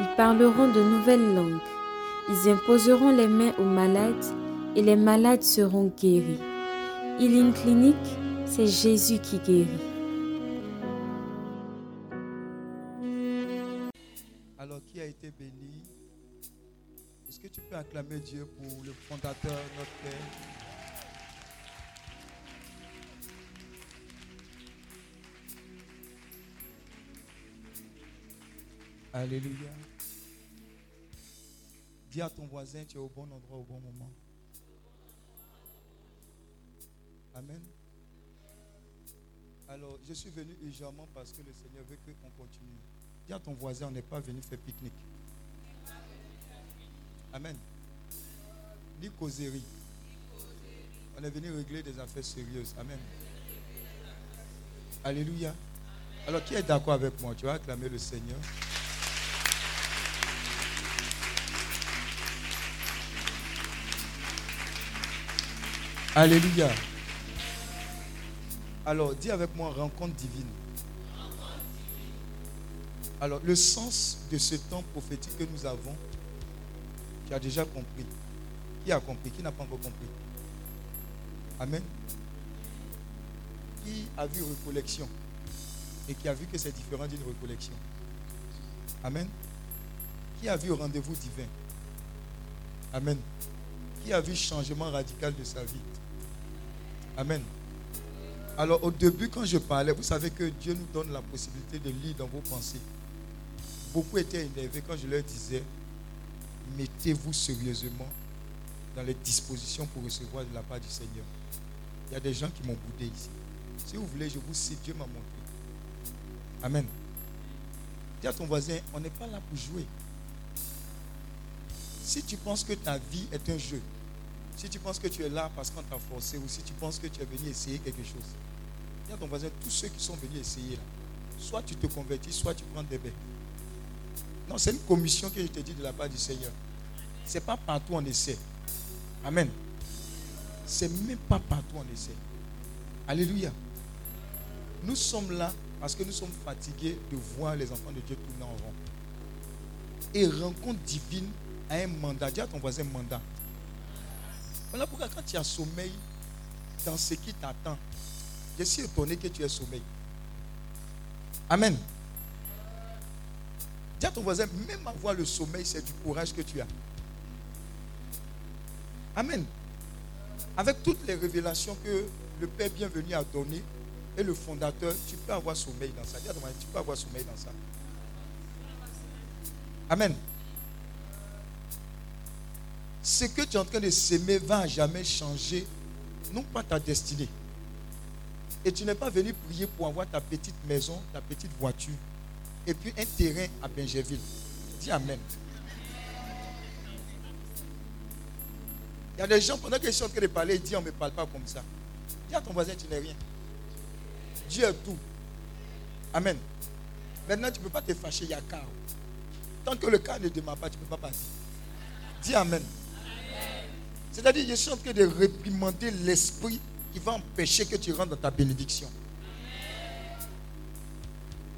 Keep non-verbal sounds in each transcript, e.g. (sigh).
ils parleront de nouvelles langues, ils imposeront les mains aux malades et les malades seront guéris. Healing Clinic, c'est Jésus qui guérit. Alors, qui a été béni? Est-ce que tu peux acclamer Dieu pour le fondateur, notre Père? Alléluia. Dis à ton voisin, tu es au bon endroit au bon moment. Amen. Alors, je suis venu urgemment parce que le Seigneur veut qu'on continue. Dis à ton voisin, on n'est pas venu faire pique-nique. Amen. Ni causerie. On est venu régler des affaires sérieuses. Amen. Alléluia. Alors, qui est d'accord avec moi? Tu vas acclamer le Seigneur. Alléluia. Alors, dis avec moi rencontre divine. Alors, le sens de ce temps prophétique que nous avons, tu as déjà compris. Qui a compris? Qui n'a pas encore compris? Amen. Qui a vu recollection? Et qui a vu que c'est différent d'une recollection? Amen. Qui a vu rendez-vous divin? Amen. Qui a vu changement radical de sa vie? Amen. Alors au début, quand je parlais, vous savez que Dieu nous donne la possibilité de lire dans vos pensées. Beaucoup étaient énervés quand je leur disais, mettez-vous sérieusement dans les dispositions pour recevoir de la part du Seigneur. Il y a des gens qui m'ont boudé ici. Si vous voulez, je vous cite, Dieu m'a montré. Amen. Dis à ton voisin, on n'est pas là pour jouer. Si tu penses que ta vie est un jeu, si tu penses que tu es là parce qu'on t'a forcé, ou si tu penses que tu es venu essayer quelque chose, dis à ton voisin, tous ceux qui sont venus essayer là, soit tu te convertis, soit tu prends des bains. Non, c'est une commission que je te dis de la part du Seigneur. Ce n'est pas partout on essaie. Amen. C'est même pas partout on essaie. Alléluia. Nous sommes là parce que nous sommes fatigués de voir les enfants de Dieu tourner en rond. Et rencontre divine a un mandat. Dis à ton voisin mandat. Voilà pourquoi quand tu as sommeil dans ce qui t'attend, je suis étonné que tu aies sommeil. Amen. Dis à ton voisin, même avoir le sommeil, c'est du courage que tu as. Amen. Avec toutes les révélations que le Père bienvenu a données et le fondateur, tu peux avoir sommeil dans ça. Dis à ton voisin, tu peux avoir sommeil dans ça. Amen. Ce que tu es en train de s'aimer va jamais changer, non pas ta destinée. Et tu n'es pas venu prier pour avoir ta petite maison, ta petite voiture, et puis un terrain à Benjerville. Dis Amen. Il y a des gens, pendant que je suis en train de parler, ils disent on ne me parle pas comme ça. Dis à ton voisin, tu n'es rien. Dieu est tout. Amen. Maintenant, tu ne peux pas te fâcher, il y a car. Tant que le cas ne démarre pas, tu ne peux pas passer. Dis Amen. C'est-à-dire, je suis en train de réprimander l'esprit qui va empêcher que tu rentres dans ta bénédiction.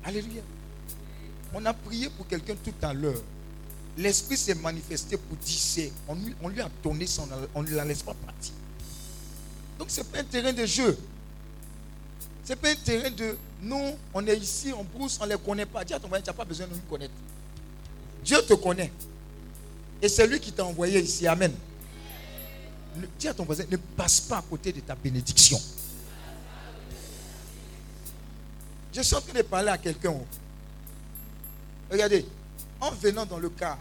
Alléluia. On a prié pour quelqu'un tout à l'heure. L'esprit s'est manifesté pour dire on lui, on lui a donné son. On ne la laisse pas partir. Donc, ce n'est pas un terrain de jeu. Ce n'est pas un terrain de. Non, on est ici, on brousse, on ne les connaît pas. Dis à ton voisin, tu n'as pas besoin de nous connaître. Dieu te connaît. Et c'est lui qui t'a envoyé ici. Amen. Dis à ton voisin, ne passe pas à côté de ta bénédiction. Je suis en train de parler à quelqu'un. Regardez, en venant dans le car,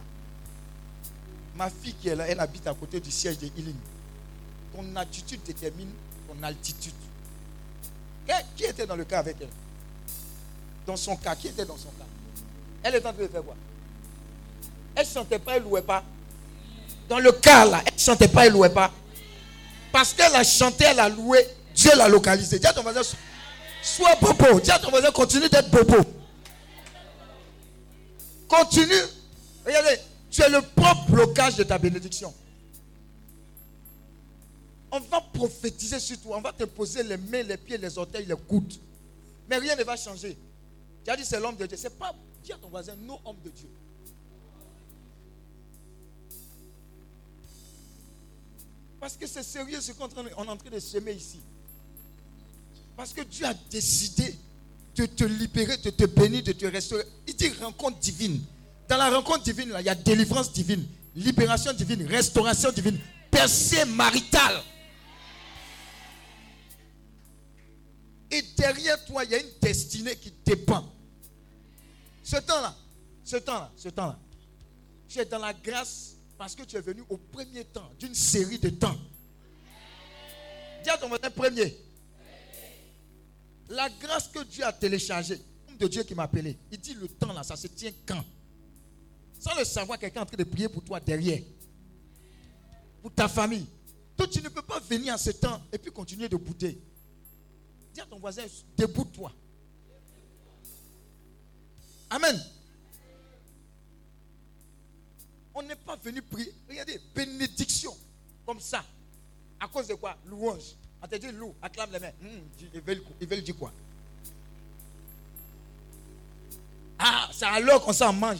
ma fille qui est là, elle habite à côté du siège de Healing. Ton attitude détermine ton altitude. Qui était dans le car avec elle? Dans son cas, qui était dans son cas Elle est en train de faire quoi? Elle ne chantait pas, elle ne louait pas. Dans le cas là, elle ne chantait pas, elle ne louait pas. Parce qu'elle a chanté, elle a loué, Dieu l'a localisé. Dis à ton voisin, sois bobo. Dis à ton voisin, continue d'être bobo. Continue. Regardez, tu es le propre blocage de ta bénédiction. On va prophétiser sur toi. On va te poser les mains, les pieds, les orteils, les coudes. Mais rien ne va changer. Tu as dit c'est l'homme de Dieu. C'est pas, dis à ton voisin, non homme de Dieu. Parce que c'est sérieux ce qu'on est en train de semer ici. Parce que Dieu a décidé de te libérer, de te bénir, de te restaurer. Il dit rencontre divine. Dans la rencontre divine, là, il y a délivrance divine, libération divine, restauration divine, percée maritale. Et derrière toi, il y a une destinée qui dépend. Ce temps-là, ce temps-là, ce temps-là, tu es dans la grâce parce que tu es venu au premier temps d'une série de temps. Dis à ton voisin premier. La grâce que Dieu a téléchargée, l'homme de Dieu qui m'a appelé, il dit le temps là, ça se tient quand? Sans le savoir, quelqu'un est en train de prier pour toi derrière. Pour ta famille. Toi, tu ne peux pas venir en ce temps et puis continuer de bouder. Dis à ton voisin, déboute-toi. Amen. On n'est pas venu prier. Regardez, bénédiction. Comme ça. À cause de quoi? Louange. On te dit loue, acclame les mains. Hmm, ils, veulent, dire quoi? Ah, c'est alors qu'on s'en mange.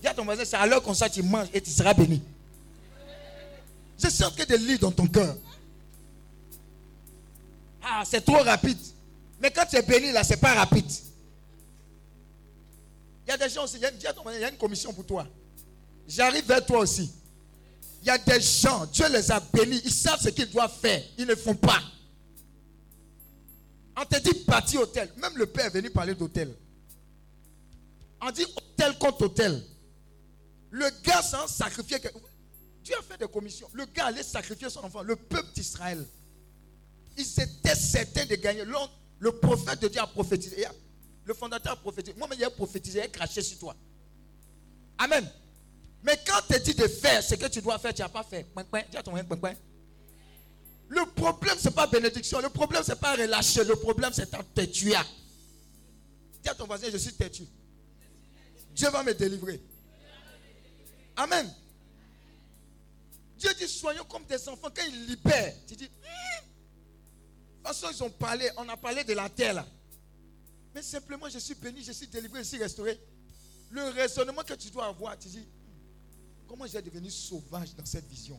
Dis à ton voisin, c'est alors qu'on s'en tu manges et tu seras béni. Je sens que de lire dans ton cœur. Ah, c'est trop rapide. Mais quand tu es béni, là, c'est pas rapide. Il y a des gens aussi, il y a, une commission pour toi. J'arrive vers toi aussi. Il y a des gens, Dieu les a bénis, ils savent ce qu'ils doivent faire, ils ne font pas. On te dit parti hôtel. Même le père est venu parler d'hôtel. On dit hôtel contre hôtel. Le gars s'en sacrifiait. Dieu a fait des commissions. Le gars allait sacrifier son enfant, le peuple d'Israël. Ils étaient certains de gagner. Le prophète de Dieu a prophétisé. Le fondateur a prophétisé. Moi-même, il a prophétisé, il a craché sur toi. Amen. Mais quand tu dit de faire ce que tu dois faire, tu n'as pas fait. Le problème, ce n'est pas bénédiction. Le problème, ce n'est pas relâcher. Le problème, c'est ta têtu. Dis à ton voisin, je suis têtu. Dieu va me délivrer. Amen. Dieu dit, soyons comme des enfants. Quand il libère, tu dis, de toute façon, ils ont parlé, on a parlé de la terre là. Mais simplement, je suis béni, je suis délivré, je suis restauré. Le raisonnement que tu dois avoir, tu dis, comment je vais devenir sauvage dans cette vision?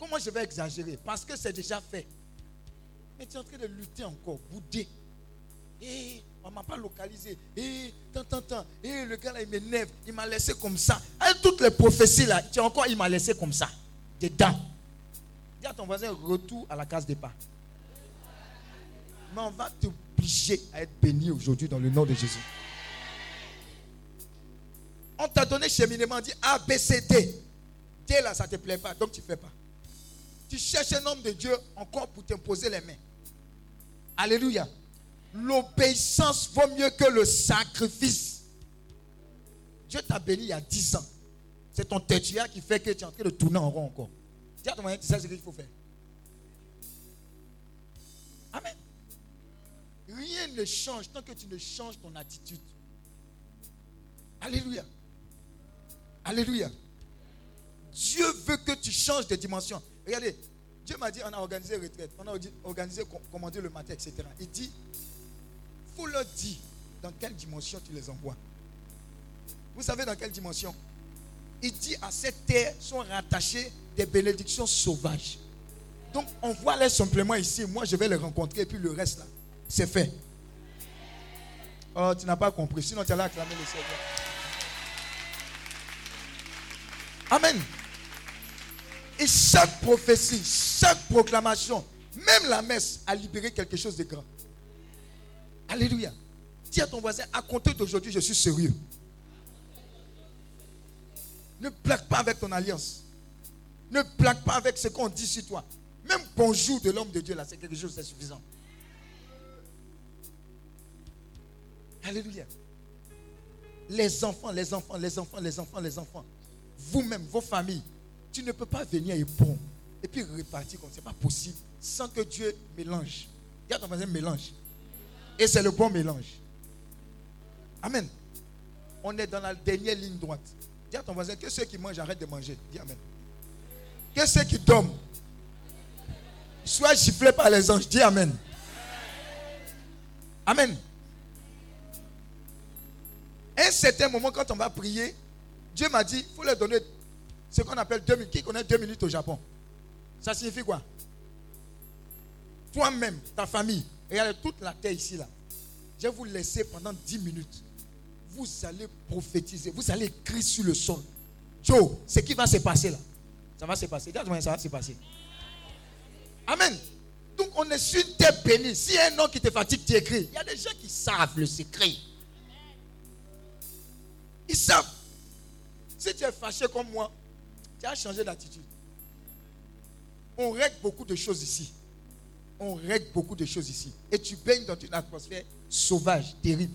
Comment je vais exagérer? Parce que c'est déjà fait. Mais tu es en train de lutter encore, bouder. Et eh, on ne m'a pas localisé. Et eh, tant, tant, tant. Et eh, le gars là, il m'énerve. Il m'a laissé comme ça. Avec toutes les prophéties là, tu encore, il m'a laissé comme ça. Dedans. Dis à ton voisin, retour à la case départ. Mais on va t'obliger à être béni aujourd'hui dans le nom de Jésus. On t'a donné cheminement, dit A, B, C, D. D là, ça ne te plaît pas, donc tu ne fais pas. Tu cherches un homme de Dieu encore pour t'imposer les mains. Alléluia. L'obéissance vaut mieux que le sacrifice. Dieu t'a béni il y a 10 ans. C'est ton têtuaire qui fait que tu es en train de tourner en rond encore. Dis à ton tu sais ce qu'il faut faire. Amen. Rien ne change tant que tu ne changes ton attitude. Alléluia. Alléluia. Dieu veut que tu changes de dimension. Regardez, Dieu m'a dit, on a organisé retraite, on a organisé commander le matin, etc. Il dit, faut leur dire dans quelle dimension tu les envoies. Vous savez dans quelle dimension? Il dit à cette terre sont rattachées des bénédictions sauvages. Donc on voit les simplement ici. Moi je vais les rencontrer et puis le reste là, c'est fait. Oh, tu n'as pas compris. Sinon, tu allais acclamer le Seigneur. Amen. Et chaque prophétie, chaque proclamation, même la messe a libéré quelque chose de grand. Alléluia. Dis à ton voisin, à compter d'aujourd'hui, je suis sérieux. Ne plaque pas avec ton alliance. Ne plaque pas avec ce qu'on dit sur toi. Même bonjour de l'homme de Dieu, là, c'est quelque chose de suffisant. Alléluia. Les enfants, les enfants, les enfants, les enfants, les enfants. Vous-même, vos familles. Tu ne peux pas venir et bon. Et puis repartir comme c'est pas possible. Sans que Dieu mélange. Il y a ton voisin mélange. Et c'est le bon mélange. Amen. On est dans la dernière ligne droite. Dis à ton voisin que ceux qui mangent arrêtent de manger. Dis Amen. Que ceux qui dorment soient giflés par les anges. Dis Amen. Amen. Un certain moment, quand on va prier, Dieu m'a dit, il faut leur donner ce qu'on appelle deux minutes. Qui connaît deux minutes au Japon Ça signifie quoi? Toi-même, ta famille, regardez toute la terre ici, là. Je vais vous laisser pendant dix minutes. Vous allez prophétiser, vous allez écrire sur le sol. Joe, ce qui va se passer là, ça va se passer. Ça va se passer. Amen. Donc on est sur une terre. Si un nom qui te fatigue, tu écris. Il y a des gens qui savent le secret. Ils savent. Si tu es fâché comme moi, tu as changé d'attitude. On règle beaucoup de choses ici. On règle beaucoup de choses ici. Et tu baignes dans une atmosphère sauvage, terrible.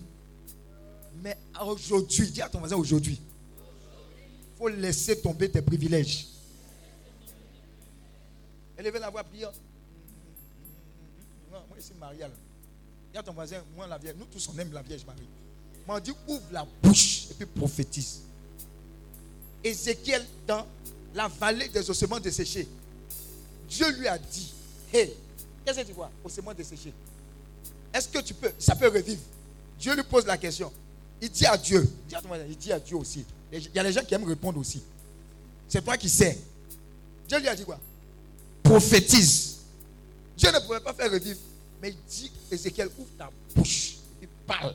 Mais aujourd'hui, dis à ton voisin aujourd'hui, il faut laisser tomber tes privilèges. Élevez la voix, prier. Moi, c'est Maria. Dis à ton voisin, moi, la Vierge, nous tous, on aime la Vierge Marie. Moi, dit, ouvre la bouche et puis prophétise. Ézéchiel, dans la vallée des ossements desséchés, Dieu lui a dit, hé, qu'est-ce que tu vois, ossements desséchés? Est-ce que tu peux, ça peut revivre? Dieu lui pose la question. Il dit à Dieu, il dit à Dieu aussi. Il y a des gens qui aiment répondre aussi. C'est toi qui sais. Dieu lui a dit quoi? Prophétise. Dieu ne pouvait pas faire revivre. Mais il dit, Ézéchiel, ouvre ta bouche et parle.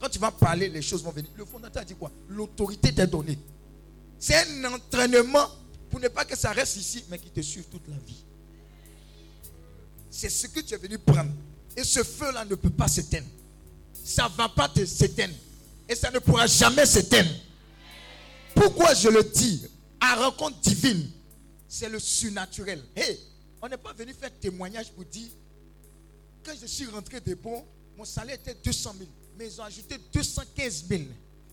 Quand tu vas parler, les choses vont venir. Le fondateur a dit quoi? L'autorité t'est donnée. C'est un entraînement pour ne pas que ça reste ici, mais qui te suive toute la vie. C'est ce que tu es venu prendre. Et ce feu-là ne peut pas s'éteindre. Ça ne va pas te s'éteindre. Et ça ne pourra jamais s'éteindre. Pourquoi je le dis À rencontre divine, c'est le surnaturel. Hey, on n'est pas venu faire témoignage pour dire quand je suis rentré de bon, mon salaire était 200 000 mais ils ont ajouté 215 000.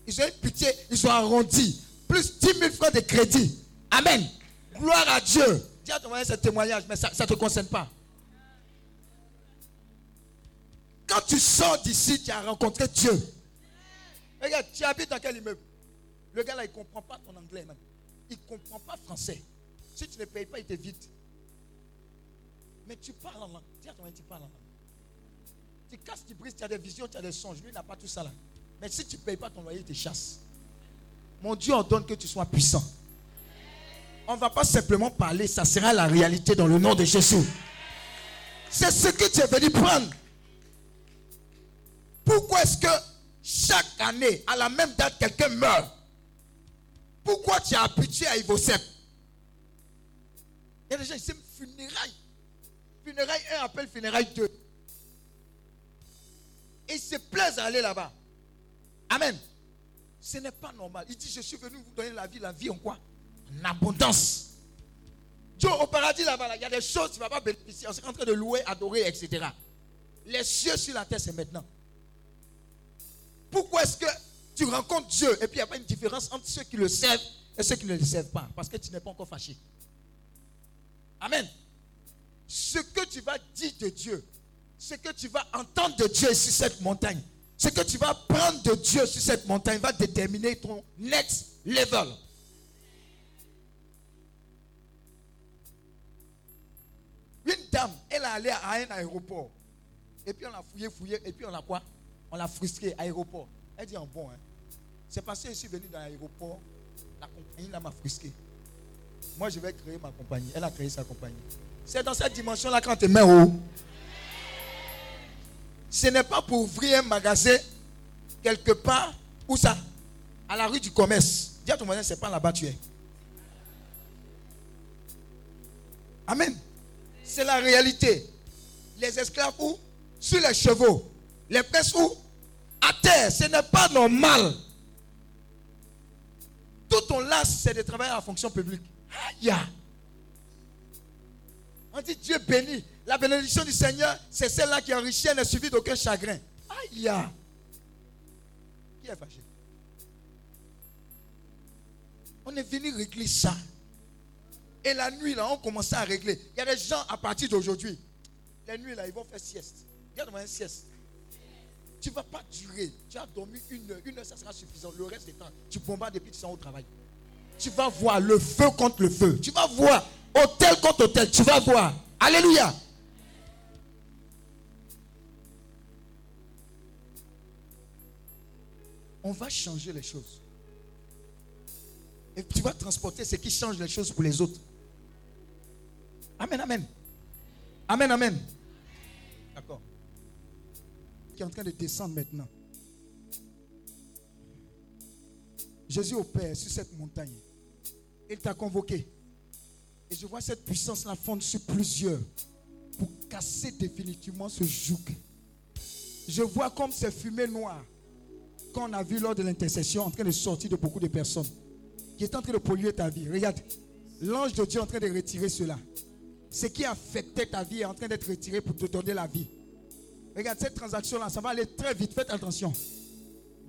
Ils ont eu pitié, ils ont arrondi. Plus 10 000 francs de crédit. Amen. Gloire à Dieu. Dis à ton ce témoignage, mais ça ne te concerne pas. Quand tu sors d'ici, tu as rencontré Dieu. Regarde, tu habites dans quel immeuble? Le gars là, il ne comprend pas ton anglais. Il ne comprend pas français. Si tu ne payes pas, il te vide. Mais tu parles en langue. Dis à ton tu parles en langue. Tu casses, tu brises, tu as des visions, tu as des songes. Lui, il n'a pas tout ça là. Mais si tu ne payes pas ton loyer, il te chasse. Mon Dieu ordonne que tu sois puissant. On ne va pas simplement parler, ça sera la réalité dans le nom de Jésus. C'est ce que tu es venu prendre. Pourquoi est-ce que chaque année, à la même date, quelqu'un meurt? Pourquoi tu es habitué à Ivosep Il y a des gens qui aiment funérailles. Funérailles 1 appelle funérailles 2 et se plaisent à aller là-bas. Amen. Ce n'est pas normal. Il dit, je suis venu vous donner la vie, la vie en quoi? En abondance. Dieu, au paradis là-bas, il y a des choses, tu ne vas pas bénéficier. On est en train de louer, adorer, etc. Les cieux sur la terre, c'est maintenant. Pourquoi est-ce que tu rencontres Dieu et puis il n'y a pas une différence entre ceux qui le servent et ceux qui ne le servent pas? Parce que tu n'es pas encore fâché. Amen. Ce que tu vas dire de Dieu, ce que tu vas entendre de Dieu sur cette montagne, ce que tu vas prendre de Dieu sur cette montagne va déterminer ton next level. Une dame, elle est allée à un aéroport. Et puis on l'a fouillé, fouillé. Et puis on l'a quoi? On l'a frustré, aéroport. Elle dit en bon, hein. C'est parce que je suis venu dans l'aéroport, la compagnie m'a frustré. Moi, je vais créer ma compagnie. Elle a créé sa compagnie. C'est dans cette dimension-là quand tu mets haut ce n'est pas pour ouvrir un magasin quelque part, où ça À la rue du commerce. Dis à ton voisin, c'est pas là-bas tu es. Amen. C'est la réalité. Les esclaves où? Sur les chevaux. Les presses où? À terre. Ce n'est pas normal. Tout ton lasse, c'est de travailler à la fonction publique. Aïe. On dit Dieu bénit. La bénédiction du Seigneur, c'est celle-là qui enrichit et n'est suivie d'aucun chagrin. Aïe! Qui est fâché? On est venu régler ça. Et la nuit, là, on commençait à régler. Il y a des gens, à partir d'aujourd'hui, les nuits, là, ils vont faire sieste. Regarde moi une sieste. Tu ne vas pas durer. Tu as dormi une heure. Une heure, ça sera suffisant. Le reste du temps, tu bombardes et puis tu sens au travail. Tu vas voir le feu contre le feu. Tu vas voir hôtel contre hôtel. Tu vas voir. Alléluia. On va changer les choses. Et tu vas transporter ce qui change les choses pour les autres. Amen, amen. Amen, amen. D'accord. Qui est en train de descendre maintenant. Jésus opère sur cette montagne. Il t'a convoqué. Et je vois cette puissance-là fondre sur plusieurs pour casser définitivement ce joug. Je vois comme ces fumées noires qu'on a vu lors de l'intercession en train de sortir de beaucoup de personnes qui est en train de polluer ta vie. Regarde, l'ange de Dieu est en train de retirer cela. Ce qui affectait ta vie est en train d'être retiré pour te donner la vie. Regarde, cette transaction-là, ça va aller très vite. Faites attention.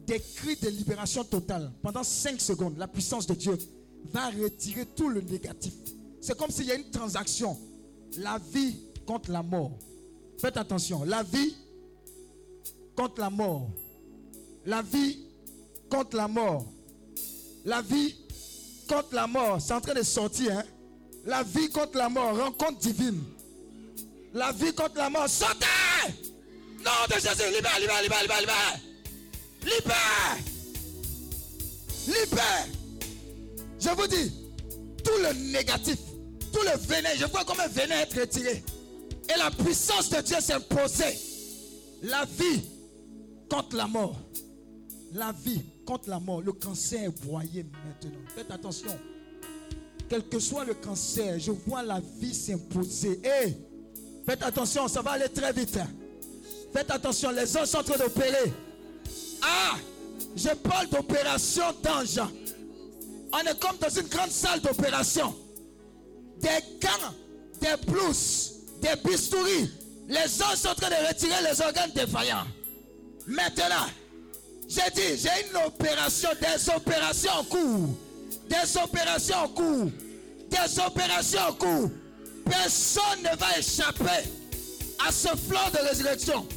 Des cris de libération totale. Pendant 5 secondes, la puissance de Dieu va retirer tout le négatif. C'est comme s'il y a une transaction. La vie contre la mort. Faites attention. La vie contre la mort. La vie contre la mort. La vie contre la mort. C'est en train de sortir. Hein? La vie contre la mort. Rencontre divine. La vie contre la mort. Sortez Non de Jésus. Libère, libère, libère, libère, libère. Libère. Libère. Je vous dis, tout le négatif, tout le venin, je vois comme un venin être retiré. Et la puissance de Dieu s'imposer. La vie contre la mort. La vie contre la mort. Le cancer est broyé maintenant. Faites attention. Quel que soit le cancer, je vois la vie s'imposer. Hey, faites attention, ça va aller très vite. Faites attention, les anges sont en train d'opérer. Ah, je parle d'opération d'ange. On est comme dans une grande salle d'opération. Des gants, des blouses, des bistouris. Les anges sont en train de retirer les organes défaillants. Maintenant, j'ai dit, j'ai une opération, des opérations en cours. Des opérations en cours. Des opérations en cours. Personne ne va échapper à ce flot de résurrection.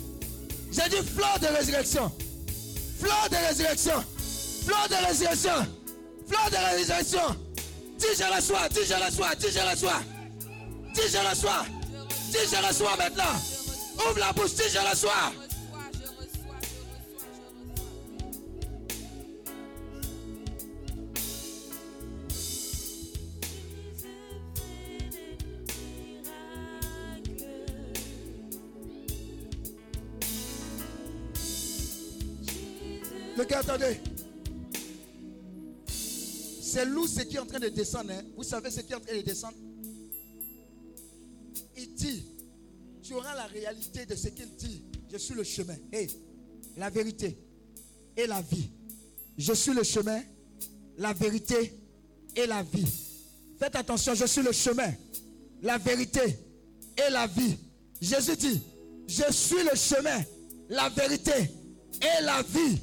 J'ai dit flot de résurrection. Flot de résurrection. Flot de résurrection. Flot de résurrection. Dis je reçois, dis je reçois, dis je reçois. Dis je reçois. Dis je reçois maintenant. Ouvre la bouche, dis je reçois. Attendez. C'est loup ce qui est en train de descendre. Hein. Vous savez ce qui est en train de descendre? Il dit, tu auras la réalité de ce qu'il dit. Je suis le chemin. Et la vérité et la vie. Je suis le chemin, la vérité et la vie. Faites attention, je suis le chemin, la vérité et la vie. Jésus dit, je suis le chemin, la vérité et la vie.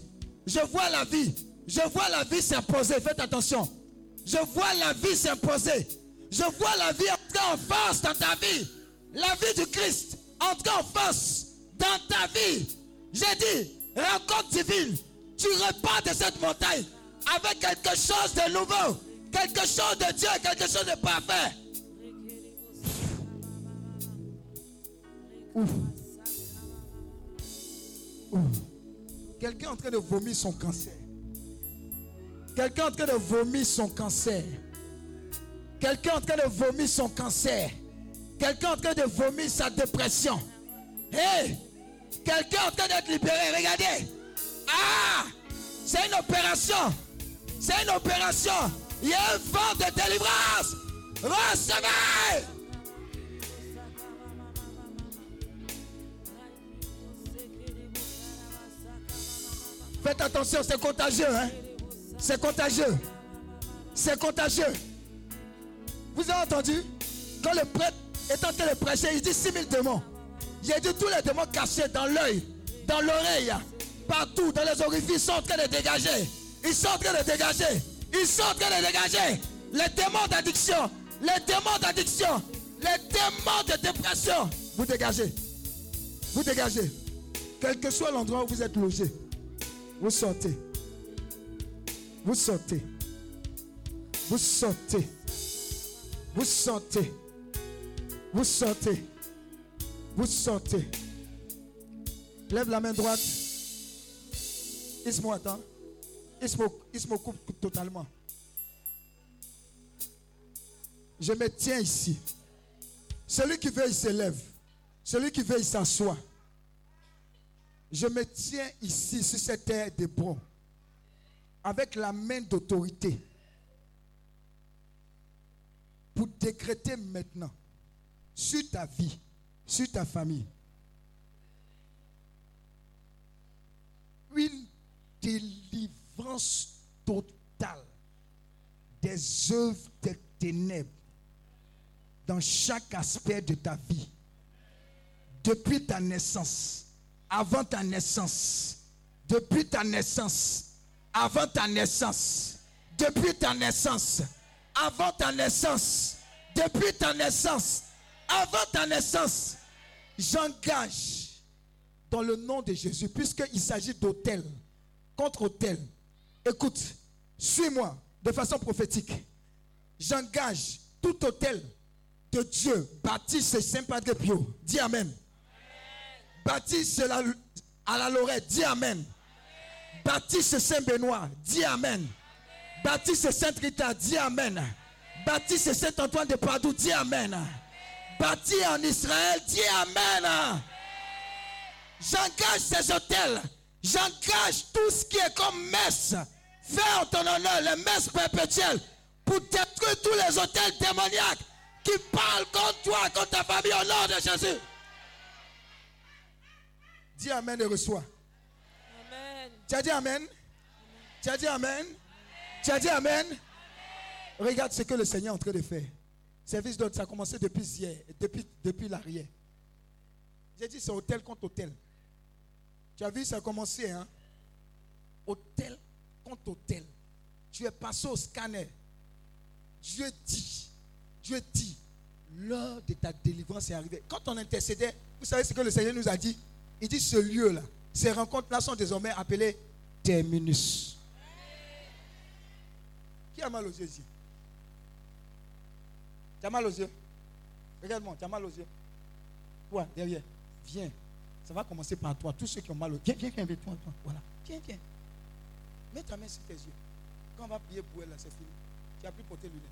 Je vois la vie. Je vois la vie s'imposer. Faites attention. Je vois la vie s'imposer. Je vois la vie entrer en force dans ta vie. La vie du Christ entrer en force dans ta vie. J'ai dit, rencontre divine. Tu repars de cette montagne avec quelque chose de nouveau. Quelque chose de Dieu, quelque chose de parfait. Ouf. Ouf. Quelqu'un est en train de vomir son cancer. Quelqu'un en train de vomir son cancer. Quelqu'un en train de vomir son cancer. Quelqu'un est en train de vomir sa dépression. Hé! Quelqu'un en train d'être libéré. Regardez. Ah! C'est une opération. C'est une opération. Il y a un vent de délivrance. Recevez! Faites attention, c'est contagieux. Hein? C'est contagieux. C'est contagieux. Vous avez entendu? Quand le prêtre est en train de prêcher, il dit 6000 démons. J'ai dit tous les démons cachés dans l'œil, dans l'oreille, partout, dans les orifices sont en train de dégager. Ils sont en train de dégager. Ils sont en train de dégager les démons d'addiction, les démons d'addiction, les démons de dépression. Vous dégagez. Vous dégagez. Quel que soit l'endroit où vous êtes logé, vous sortez. Vous sortez. Vous sortez. Vous sortez. Vous sortez. Vous sortez. Lève la main droite. Ismo, attends. Ismo, Ismo coupe totalement. Je me tiens ici. Celui qui veut, il se lève. Celui qui veut, il s'assoit. Je me tiens ici sur cette terre de bronze avec la main d'autorité pour décréter maintenant sur ta vie, sur ta famille, une délivrance totale des œuvres des ténèbres dans chaque aspect de ta vie. Depuis ta naissance, avant ta naissance, depuis ta naissance, avant ta naissance, depuis ta naissance, avant ta naissance, depuis ta naissance, avant ta naissance, j'engage dans le nom de Jésus, puisqu'il s'agit d'hôtel, contre hôtel. Écoute, suis-moi de façon prophétique. J'engage tout hôtel de Dieu bâti chez Saint-Padre Pio. Dis Amen. Bâti à la Lorette. Dis Amen. Baptiste Saint-Benoît, dis Amen. Baptiste Saint-Rita, dis Amen. Baptiste Saint-Antoine de Padoue, dis Amen. Bâti en Israël, dis Amen. J'engage ces hôtels. J'engage tout ce qui est comme messe. Fais en ton honneur les messes perpétuelles pour détruire tous les hôtels démoniaques qui parlent contre toi, contre ta famille au nom de Jésus. Dis Amen et reçois. Tu as dit Amen? Tu as dit Amen? Tu as dit Amen? Regarde ce que le Seigneur est en train de faire. Service d'ordre, ça a commencé depuis hier, depuis, depuis l'arrière. J'ai dit c'est hôtel contre hôtel. Tu as vu, ça a commencé, hein? Hôtel contre hôtel. Tu es passé au scanner. Dieu dit, Dieu dit, l'heure de ta délivrance est arrivée. Quand on intercédait, vous savez ce que le Seigneur nous a dit? Il dit ce lieu-là, ces rencontres-là sont désormais appelées terminus. Qui a mal aux yeux ici? Tu as mal aux yeux? Regarde-moi, tu as mal aux yeux? Toi, derrière, viens. Ça va commencer par toi. Tous ceux qui ont mal aux yeux. Viens, viens, viens avec toi, toi. Voilà. Viens, viens. Mets ta main sur tes yeux. Quand on va prier pour elle, c'est fini. Tu n'as plus porté lunettes.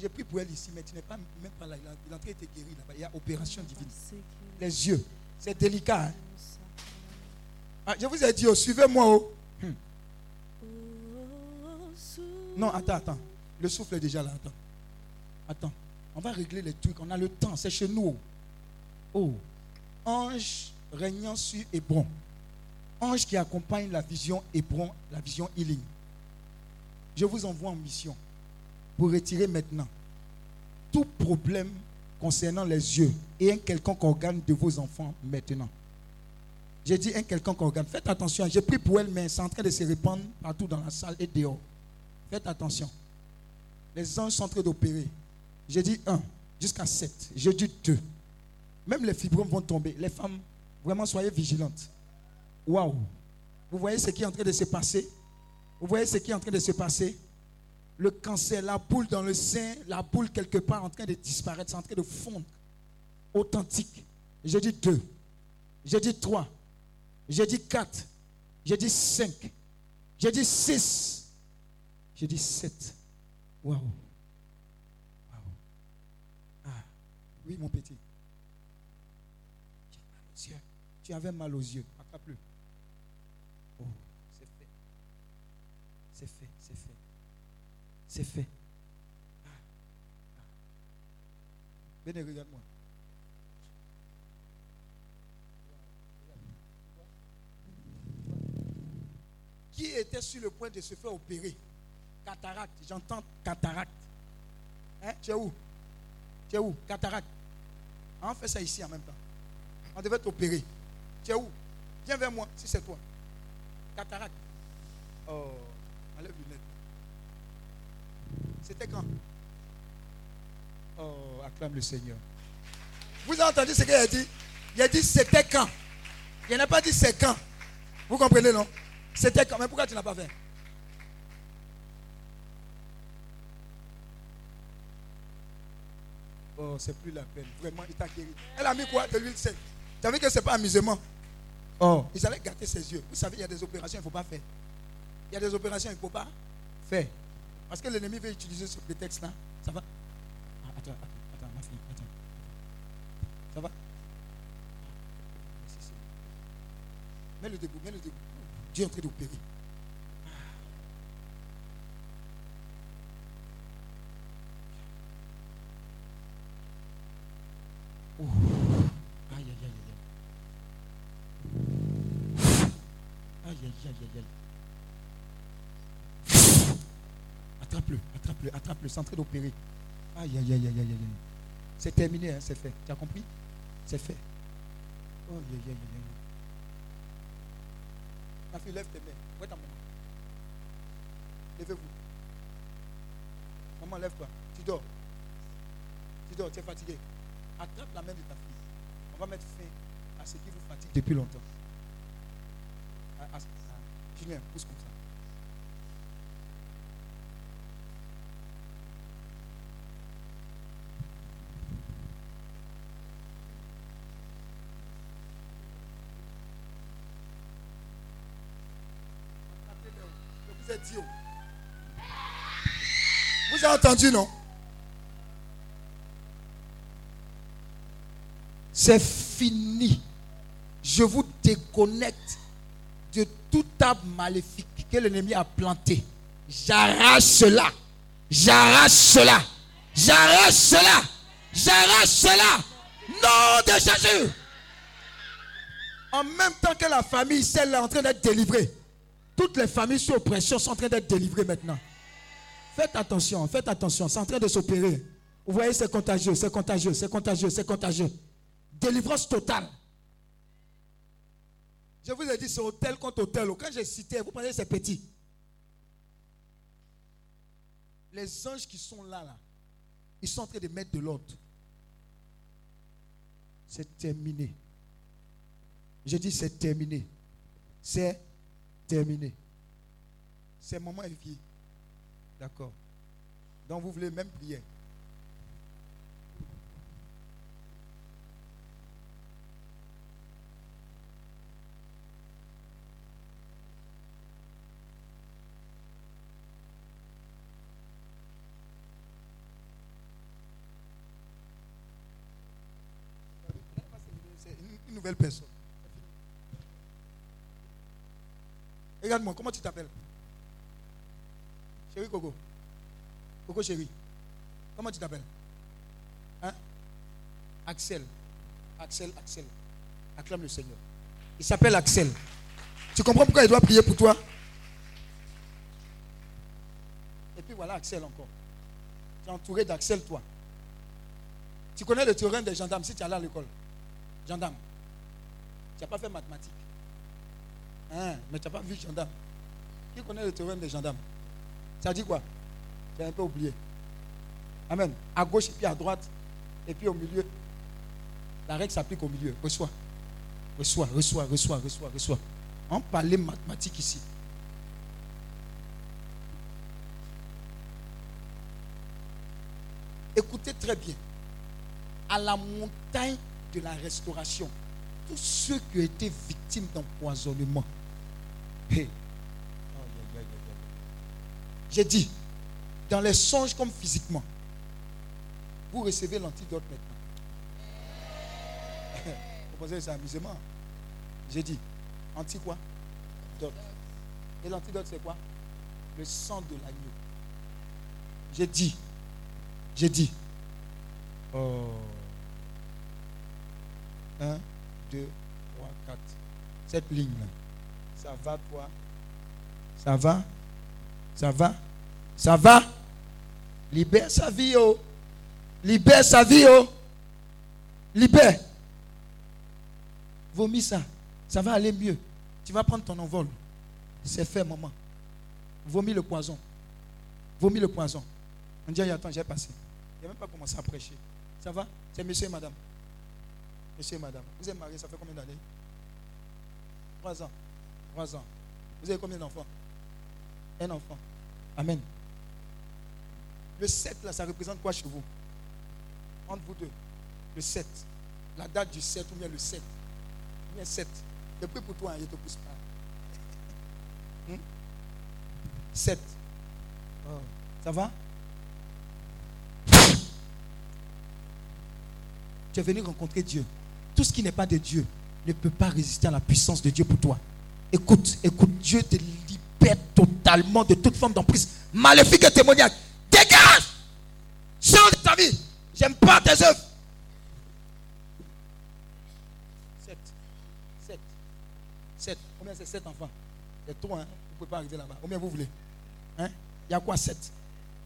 J'ai pris pour elle ici, mais tu n'es pas même pas là. L'entrée était guérie là-bas. Il y a opération divine. Les yeux. C'est délicat. Hein. Ah, je vous ai dit, oh, suivez-moi. Oh. Hmm. Non, attends, attends. Le souffle est déjà là. Attends. Attends. On va régler les trucs. On a le temps. C'est chez nous. Oh. Ange régnant sur Hébron. Ange qui accompagne la vision Hébron, la vision healing. Je vous envoie en mission pour retirer maintenant tout problème concernant les yeux et un quelconque organe de vos enfants maintenant. J'ai dit un quelconque organe. Faites attention. J'ai pris pour elle, mais c'est en train de se répandre partout dans la salle et dehors. Faites attention. Les anges sont en train d'opérer. J'ai dit un jusqu'à sept. J'ai dit deux. Même les fibromes vont tomber. Les femmes, vraiment, soyez vigilantes. Waouh. Vous voyez ce qui est en train de se passer? Vous voyez ce qui est en train de se passer? Le cancer, la boule dans le sein, la boule quelque part en train de disparaître, c'est en train de fondre. Authentique. J'ai dit deux. J'ai dit trois. J'ai dit quatre. J'ai dit cinq. J'ai dit six. J'ai dit sept. Waouh. Ah, oui, mon petit. Tu avais mal aux yeux. plus. Oh, c'est fait. C'est fait, c'est fait. C'est fait. Venez, regarde-moi. Qui était sur le point de se faire opérer? Cataracte. J'entends cataracte. Hein? Tu es où? Tu es où? Cataracte. On fait ça ici en même temps. On devait t'opérer. Tu es où? Viens vers moi, si c'est toi. Cataracte. Oh, enlève. C'était quand? Oh, acclame le Seigneur. Vous avez entendu ce qu'il a dit? Il a dit c'était quand? Il n'a pas dit c'est quand. Vous comprenez, non? C'était quand? Mais pourquoi tu n'as pas fait? Oh, c'est plus la peine. Vraiment, il t'a guéri. Elle a mis quoi De l'huile sainte. Tu vu que ce n'est pas amusement? Oh, ils allaient gâter ses yeux. Vous savez, il y a des opérations qu'il ne faut pas faire. Il y a des opérations qu'il ne faut pas faire. Parce que l'ennemi veut utiliser ce prétexte-là. Ça va? Ah, Attends, attends, attends, ma fille, attends. Ça va? Mets-le debout, mets-le debout. Dieu est en train d'opérer. Aïe, aïe, aïe, aïe. Aïe, aïe, aïe, aïe, aïe. Attrape-le, attrape-le, attrape-le, c'est en train d'opérer. Aïe, aïe, aïe, aïe, aïe, aïe. C'est terminé, hein, c'est fait. Tu as compris? C'est fait. Aïe, aïe, aïe, aïe. Ma fille, lève tes mains. Où est ta maman Levez-vous. Maman, lève-toi. Tu dors. Tu dors, tu es fatigué. Attrape la main de ta fille. On va mettre fin à ce qui vous fatigue depuis longtemps. Julien, pousse comme ça. Vous avez entendu, non? C'est fini. Je vous déconnecte de tout arbre maléfique que l'ennemi a planté. J'arrache cela. J'arrache cela. J'arrache cela. J'arrache cela. Nom de Jésus. En même temps que la famille, celle-là, est en train d'être délivrée. Toutes les familles sous oppression sont en train d'être délivrées maintenant. Faites attention, faites attention, c'est en train de s'opérer. Vous voyez, c'est contagieux, c'est contagieux, c'est contagieux, c'est contagieux. Délivrance totale. Je vous ai dit, c'est hôtel contre hôtel. Quand j'ai cité, vous pensez que c'est petit. Les anges qui sont là, là, ils sont en train de mettre de l'ordre. C'est terminé. J'ai dit, c'est terminé. C'est terminé. C'est maman et vie. D'accord. Donc vous voulez même prier. Une nouvelle personne. Regarde-moi, comment tu t'appelles? Chérie Coco. Coco chérie. Comment tu t'appelles? Hein? Axel. Axel, Axel. Acclame le Seigneur. Il s'appelle Axel. Tu comprends pourquoi il doit prier pour toi? Et puis voilà Axel encore. Tu es entouré d'Axel, toi. Tu connais le théorème des gendarmes si tu es allé à l'école. Gendarme. Tu n'as pas fait mathématiques. Hein, mais tu n'as pas vu gendarme. Qui connaît le théorème des gendarmes? Ça dit quoi? Tu as un peu oublié. Amen. À gauche et puis à droite. Et puis au milieu. La règle s'applique au milieu. Reçois. Reçois, reçois, reçois, reçois, reçois. On parlait mathématiques ici. Écoutez très bien. À la montagne de la restauration, tous ceux qui ont été victimes d'empoisonnement, hey. j'ai dit, dans les songes comme physiquement, vous recevez l'antidote maintenant. Vous pensez que c'est amusement? J'ai dit, anti quoi. Et l'antidote, c'est quoi? Le sang de l'agneau. J'ai dit, j'ai dit, oh. 1, 2, 3, 4. Cette ligne-là. Ça va, toi? Ça va? Ça va? Ça va? Libère sa vie, oh. Libère sa vie, oh. Libère. Vomis ça. Ça va aller mieux. Tu vas prendre ton envol. C'est fait, maman. Vomis le poison. Vomis le poison. On dit, attends, j'ai passé. Il n'a même pas commencé à prêcher. Ça va? C'est monsieur et madame. Monsieur et madame. Vous êtes mariés, ça fait combien d'années? Trois ans. Trois ans. Vous avez combien d'enfants? Un enfant. Amen. Le 7, là, ça représente quoi chez vous? Entre vous deux. Le 7. La date du 7 ou bien le 7. Ou bien 7. Depuis pour toi, hein, il ne te pousse pas. 7. (laughs) Hmm? Ça va? Tu es venu rencontrer Dieu. Tout ce qui n'est pas de Dieu ne peut pas résister à la puissance de Dieu pour toi. Écoute, écoute, Dieu te libère totalement de toute forme d'emprise maléfique et témoignage. Dégage Change de ta vie J'aime pas tes œuvres 7. 7. 7. Combien c'est 7 enfants? C'est toi, hein? vous ne pouvez pas arriver là-bas. Combien vous voulez? Hein? Il y a quoi 7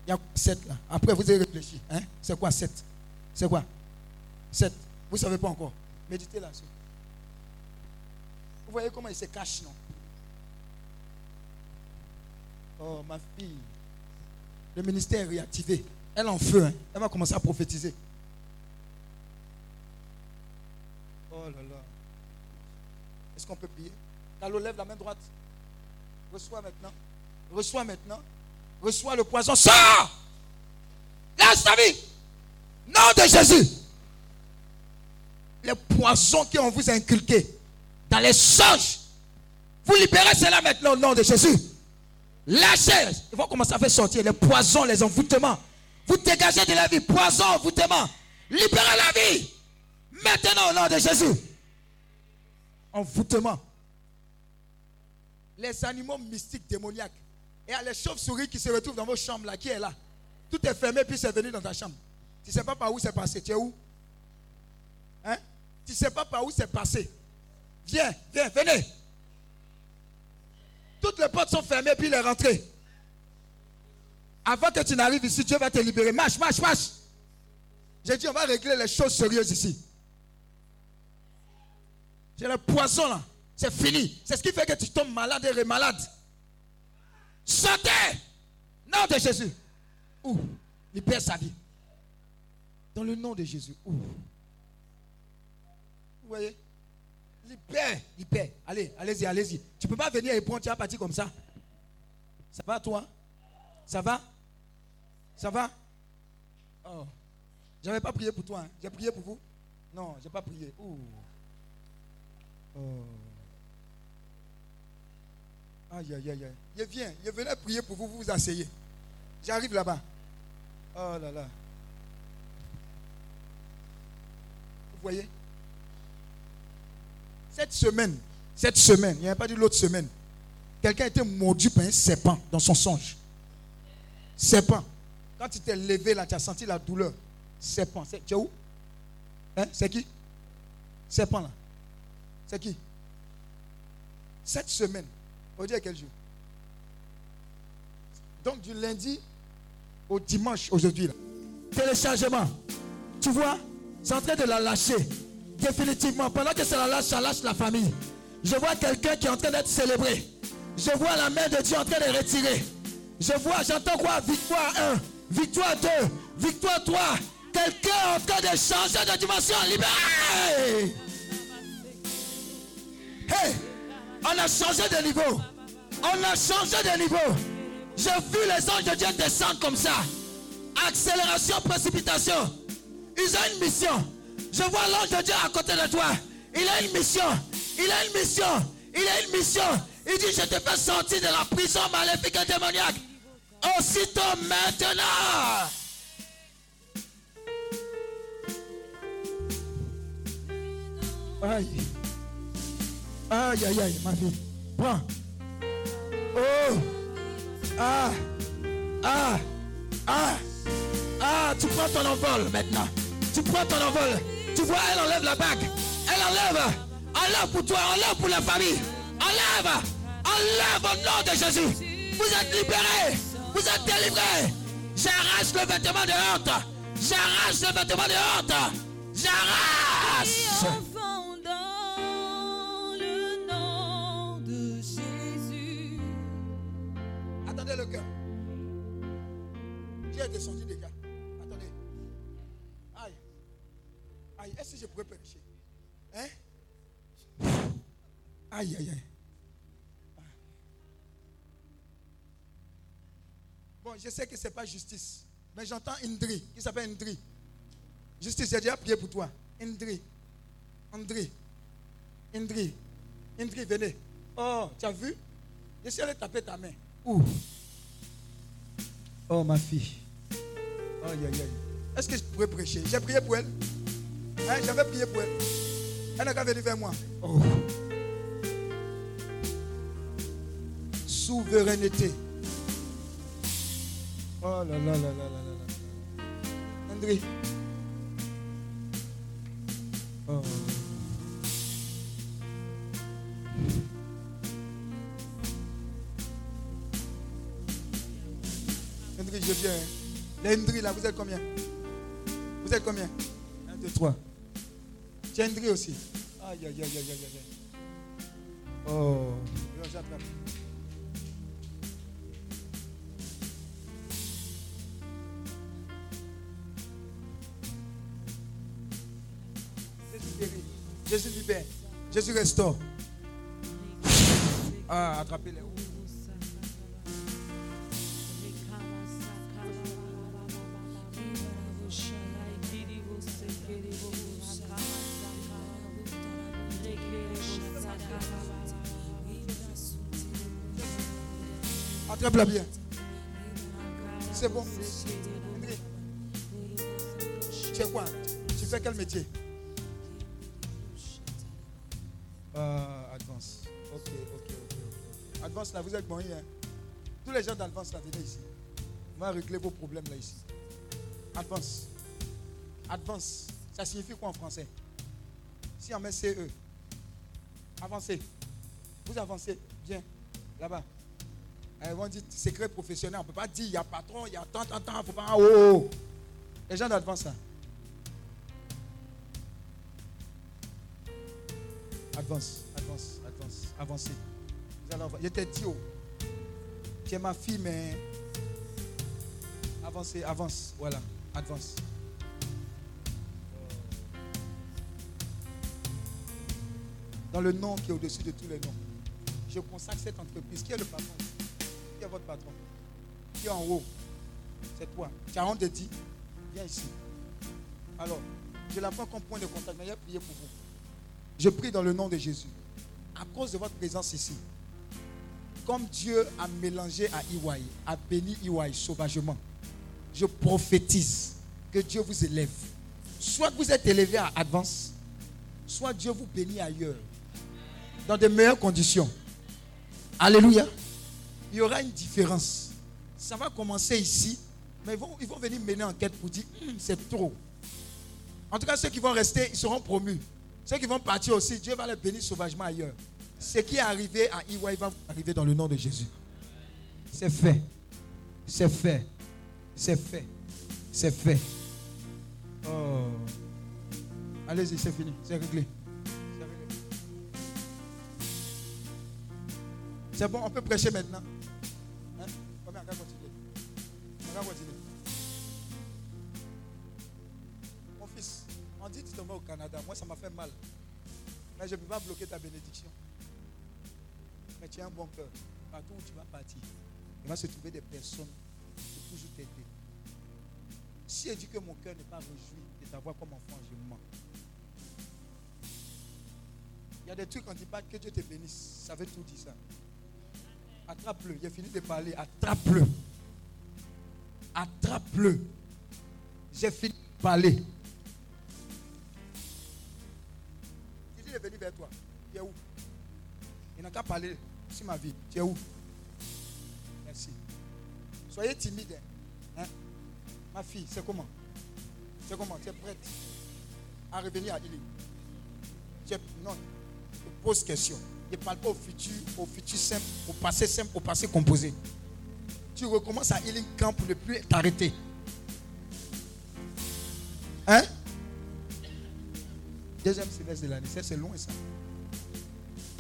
Il y a 7 là. Après, vous avez réfléchi. Hein? C'est quoi 7 C'est quoi? 7. Vous ne savez pas encore. Méditez là-dessus. Vous voyez comment il se cache, non? Oh, ma fille. Le ministère est réactivé. Elle en feu. Hein. Elle va commencer à prophétiser. Oh là là. Est-ce qu'on peut prier? Carlo, lève la main droite. Reçois maintenant. Reçois maintenant. Reçois le poison. Sors Laisse ta vie. Nom de Jésus. Les poisons qui ont vous inculqué dans les songes. Vous libérez cela maintenant au nom de Jésus. Lâchez. Il faut commencer à faire sortir les poisons, les envoûtements. Vous dégagez de la vie. Poison, envoûtement. Libérez la vie. Maintenant au nom de Jésus. Envoûtement. Les animaux mystiques, démoniaques. Et les chauves-souris qui se retrouvent dans vos chambres là, qui est là. Tout est fermé, puis c'est venu dans ta chambre. Tu ne sais pas par où c'est passé. Tu es où? Tu ne sais pas par où c'est passé. Viens, viens, venez. Toutes les portes sont fermées, puis il est rentré. Avant que tu n'arrives ici, Dieu va te libérer. Marche, marche, marche. J'ai dit, on va régler les choses sérieuses ici. J'ai le poison là. C'est fini. C'est ce qui fait que tu tombes malade et malade. Sortez. Nom de Jésus. Ouh. Libère sa vie. Dans le nom de Jésus. Ouh. Vous voyez? Libère, libère. Allez, allez-y, allez-y. Tu ne peux pas venir et prendre, tu vas partir comme ça. Ça va toi? Ça va? Ça va? Oh. J'avais pas prié pour toi. Hein. J'ai prié pour vous Non, j'ai pas prié. Ouh. Oh. Aïe, aïe, aïe, aïe. Je viens, je venais prier pour vous, vous vous asseyez. J'arrive là-bas. Oh là là. Vous voyez? Cette semaine, cette semaine, il n'y a pas dit l'autre semaine, quelqu'un a été mordu par un serpent dans son songe. Serpent. Quand tu t'es levé là, tu as senti la douleur. Serpent. Tu es où? Hein? C'est qui? Serpent là. C'est qui? Cette semaine, Aujourd'hui, à quel jour? Donc, du lundi au dimanche, aujourd'hui. Téléchargement. Tu vois? C'est en train de la lâcher. Définitivement. Pendant que ça la lâche, ça lâche la famille. Je vois quelqu'un qui est en train d'être célébré. Je vois la main de Dieu en train de retirer. Je vois, j'entends quoi? Victoire 1, victoire 2, victoire 3. Quelqu'un en train de changer de dimension. Libéré Hey on a changé de niveau. On a changé de niveau. J'ai vu les anges de Dieu descendre comme ça. Accélération, précipitation. Ils ont une mission. Je vois l'ange de Dieu à côté de toi. Il a une mission. Il a une mission. Il a une mission. Il dit, je te fais sortir de la prison maléfique et démoniaque. Aussitôt maintenant. Aïe. Aïe, aïe, aïe, ma fille. Prends. Oh. Ah. Ah. Ah. Ah, tu prends ton envol maintenant. Tu prends ton envol. Tu vois, elle enlève la bague. Elle enlève. Enlève pour toi, enlève pour la famille. Enlève. Enlève au nom de Jésus. Vous êtes libérés. Vous êtes délivrés. J'arrache le vêtement de honte. J'arrache le vêtement de honte. J'arrache. Attendez le cœur. Qui est descendu des gars Aïe, aïe, aïe. Bon, je sais que ce n'est pas justice. Mais j'entends Indri, qui s'appelle Indri. Justice, j'ai déjà prié pour toi. Indri. André. Indri. Indri, venez. Oh, tu as vu? Je suis allé taper ta main. Où? Oh, ma fille. Aïe, aïe, aïe. Est-ce que je pourrais prêcher? J'ai prié pour elle. Hein, J'avais prié pour elle. Elle n'a qu'à venir vers moi. Oh. Souveraineté. Oh là là là là là là là. André. Oh. André, je viens. hein. Les Ndri là, vous êtes combien? Vous êtes combien? 1, 2, 3. Tu es Ndri aussi Aïe, aïe, aïe, aïe, aïe, aïe. Oh. J'attrape. Jésus libère. Jésus restaure. Ah, attrapez-les. Attrape-la bien. Vous êtes bon, hein Tous les gens d'Advance là, venez ici. On va régler vos problèmes là ici. Advance. Advance. Ça signifie quoi en français? Si on met CE. Avancez. Vous avancez. Bien. Là-bas. Ils vont dire secret professionnel. On ne peut pas dire il y a patron, il y a tant, tant, tant. Faut pas. Oh, oh, oh. Les gens d'Advance là. Avance, avance, avance, avancez. Allez avancer. Je t'ai dit, oh, tu es ma fille, mais avancez, avance. Voilà, avance. Dans le nom qui est au-dessus de tous les noms, je consacre cette entreprise. Qui est le patron? Qui est votre patron? Qui est en haut? C'est toi. Tu as honte de dire? Viens ici. Alors, je la prends comme point de contact, mais j'ai prié pour vous. Je prie dans le nom de Jésus. À cause de votre présence ici, comme Dieu a mélangé à Iwaï, a béni Iwaï sauvagement, je prophétise que Dieu vous élève. Soit vous êtes élevé à Advance, soit Dieu vous bénit ailleurs, dans de meilleures conditions. Alléluia. Il y aura une différence. Ça va commencer ici, mais ils vont, ils vont venir mener enquête pour dire Hum, c'est trop. En tout cas, ceux qui vont rester, ils seront promus. Ceux qui vont partir aussi, Dieu va les bénir sauvagement ailleurs. Ce qui est arrivé à Iwa, il va arriver dans le nom de Jésus. C'est fait. C'est fait. C'est fait. C'est fait. Oh. Allez-y, c'est fini. C'est réglé. C'est réglé. C'est bon, on peut prêcher maintenant. Hein? On va continuer. On va continuer. Mon fils, on dit que tu te mets au Canada. Moi, ça m'a fait mal. Mais je ne peux pas bloquer ta bénédiction. Mais tu as un bon cœur. Partout où tu vas partir, il va se trouver des personnes pour toujours t'aider. Si elle dit que mon cœur n'est pas réjoui de t'avoir comme enfant, je mens. Il y a des trucs ne dit pas que Dieu te bénisse. Ça veut tout dire ça. Attrape-le. J'ai fini de parler. Attrape-le. Attrape-le. J'ai fini de parler. Il est venu vers toi. Tu es où? Il n'a qu'à parler sur ma vie. Tu es où? Merci. Soyez timide. Hein? Ma fille, c'est comment? C'est comment? Tu es prête à revenir à Ili. Non, je pose question. Je ne parle pas au futur, au futur simple, au passé simple, au passé composé. Tu recommences à Healing Camp pour ne plus t'arrêter? Hein? Deuxième semestre de l'année. C'est loin, ça.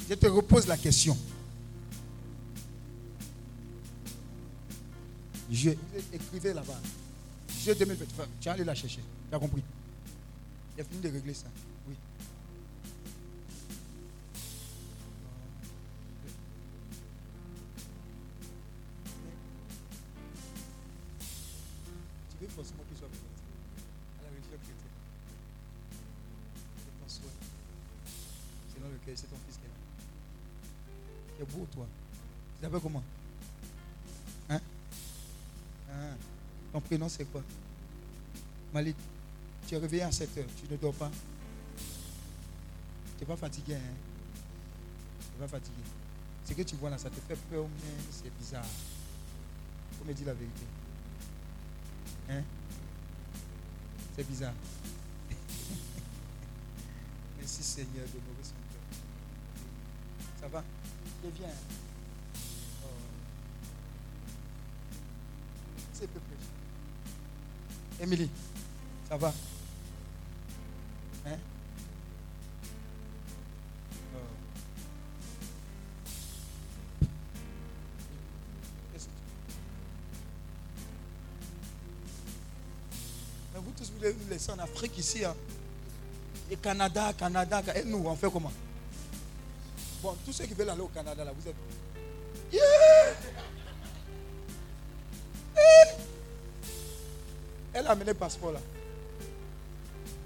Je te repose la question. Je, écrivez là-bas. Je 2020. Tu as allé la chercher. Tu as compris Il fini de régler ça. Oui. C'est quoi? Malik, tu es réveillé à 7 heures. Tu ne dors pas Tu n'es pas fatigué, hein? Tu n'es pas fatigué. Ce que tu vois là, ça te fait peur, mais c'est bizarre. Faut me dire la vérité. Hein? C'est bizarre. (laughs) Merci Seigneur de nous son cœur. Ça va? Je Émilie, ça va? Hein? Tu- Mais vous tous, vous nous laisser en Afrique ici. Hein? Et Canada, Canada, Ca- et nous, on fait comment? Bon, tous ceux qui veulent aller au Canada, là, vous êtes. Elle a amené le passeport là.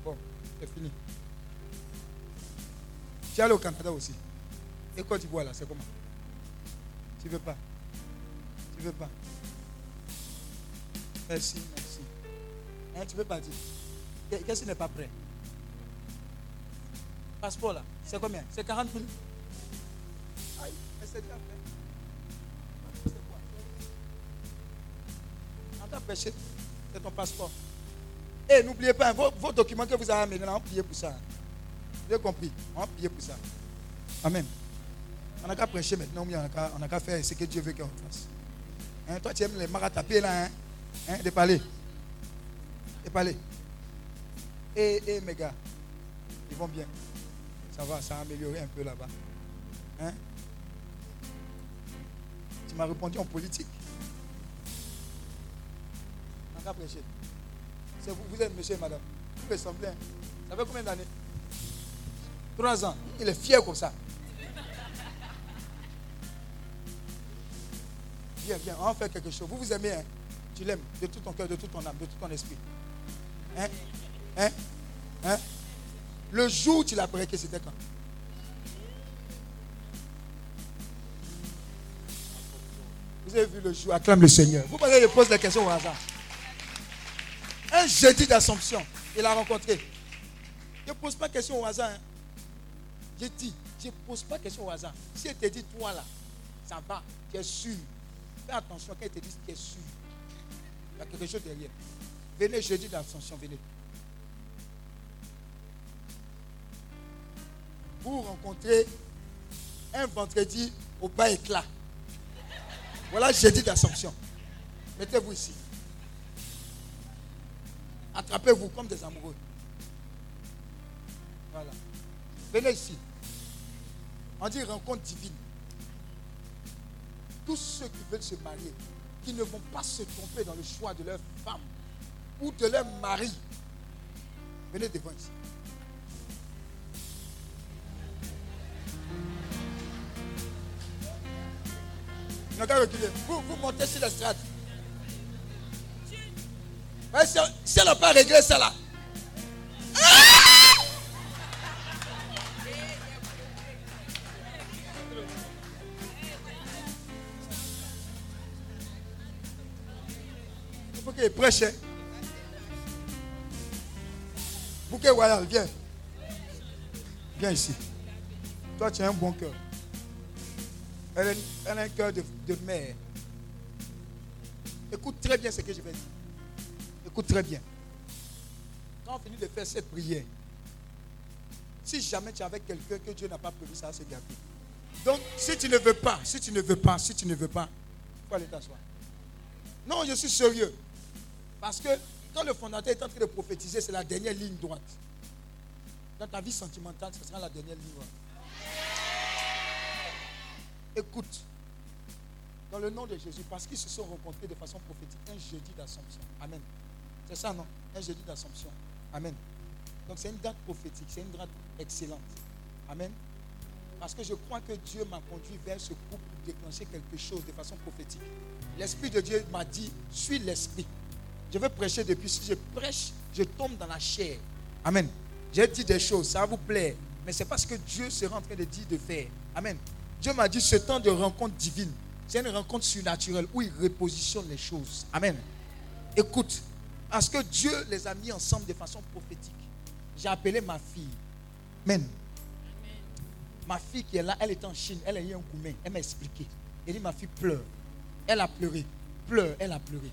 Bon, c'est fini. Tu es allé au Canada aussi. Et Côte d'Ivoire là, c'est comment? Tu veux pas? Tu veux pas? Merci, merci. Hein, tu veux pas dire? Qu'est-ce qui n'est pas prêt? Passeport là, c'est combien? C'est 40 000 Aïe, c'est déjà fait. C'est quoi? C'est ton passeport. Et n'oubliez pas, vos, documents que vous avez amenés, on payé pour ça. Vous avez compris? On payé pour ça. Amen. On n'a qu'à prêcher maintenant, mais on n'a qu'à- faire ce que Dieu veut qu'on fasse. Hein, toi, tu aimes les maratapés là, hein, hein, de parler. Et mes gars, ils vont bien. Ça va, ça a amélioré un peu là-bas. Hein? Tu m'as répondu en politique. Vous, êtes monsieur et madame. Vous ressemblez. hein. Ça fait combien d'années? Trois ans. Il est fier comme ça. Viens, viens, on va faire quelque chose. Vous vous aimez, hein? Tu l'aimes de tout ton cœur, de tout ton âme, de tout ton esprit. Hein? Hein? Hein? Le jour où tu l'as breaké, c'était quand? Vous avez vu le jour, acclame le Seigneur. Vous pensez que je pose la question au hasard. Jeudi d'Assomption, il a rencontré. Je ne pose pas question au hasard. hein. Je dis, je ne pose pas question au hasard. Si elle te dit, toi là, ça va, tu es sûr. Fais attention quand elle te dit, tu es sûr. Il y a quelque chose derrière. Venez jeudi d'Assomption, venez. Vous rencontrez un vendredi au bas éclat. Voilà jeudi d'Assomption. Mettez-vous ici. Attrapez-vous comme des amoureux. Voilà. Venez ici. On dit rencontre divine. Tous ceux qui veulent se marier, qui ne vont pas se tromper dans le choix de leur femme ou de leur mari, venez devant ici. Vous, vous montez sur l'estrade. Ouais, si, elle n'a pas réglé ça là. Ah! Il faut qu'il prêche. hein. Bouquet royal, viens. Viens ici. Toi, tu as un bon cœur. Elle, a- elle a un cœur de, de mère. Écoute très bien ce que je vais dire. Écoute très bien. Quand on finit de faire cette prière, si jamais tu es avec quelqu'un que Dieu n'a pas prévu, ça va se gâter. Donc, si tu ne veux pas, si tu ne veux pas, si tu ne veux pas, il faut aller t'asseoir. Non, je suis sérieux. Parce que quand le fondateur est en train de prophétiser, c'est la dernière ligne droite. Dans ta vie sentimentale, ce sera la dernière ligne. Écoute, dans le nom de Jésus, parce qu'ils se sont rencontrés de façon prophétique, un jeudi d'Assomption. Amen. C'est ça, non Un jeudi d'Assomption. Amen. Donc c'est une date prophétique, c'est une date excellente. Amen. Parce que je crois que Dieu m'a conduit vers ce couple pour déclencher quelque chose de façon prophétique. L'Esprit de Dieu m'a dit, suis l'Esprit. Je veux prêcher depuis. Si je prêche, je tombe dans la chair. Amen. J'ai dit des choses, ça va vous plaire. Mais c'est parce que Dieu sera en train de dire de faire. Amen. Dieu m'a dit ce temps de rencontre divine, c'est une rencontre surnaturelle où il repositionne les choses. Amen. Écoute, parce que Dieu les a mis ensemble de façon prophétique. J'ai appelé ma fille. Amen. Ma fille qui est là, elle est en Chine, elle a eu un gourmet. Elle m'a expliqué. Elle dit, ma fille pleure. Elle a pleuré. Pleure, elle a pleuré.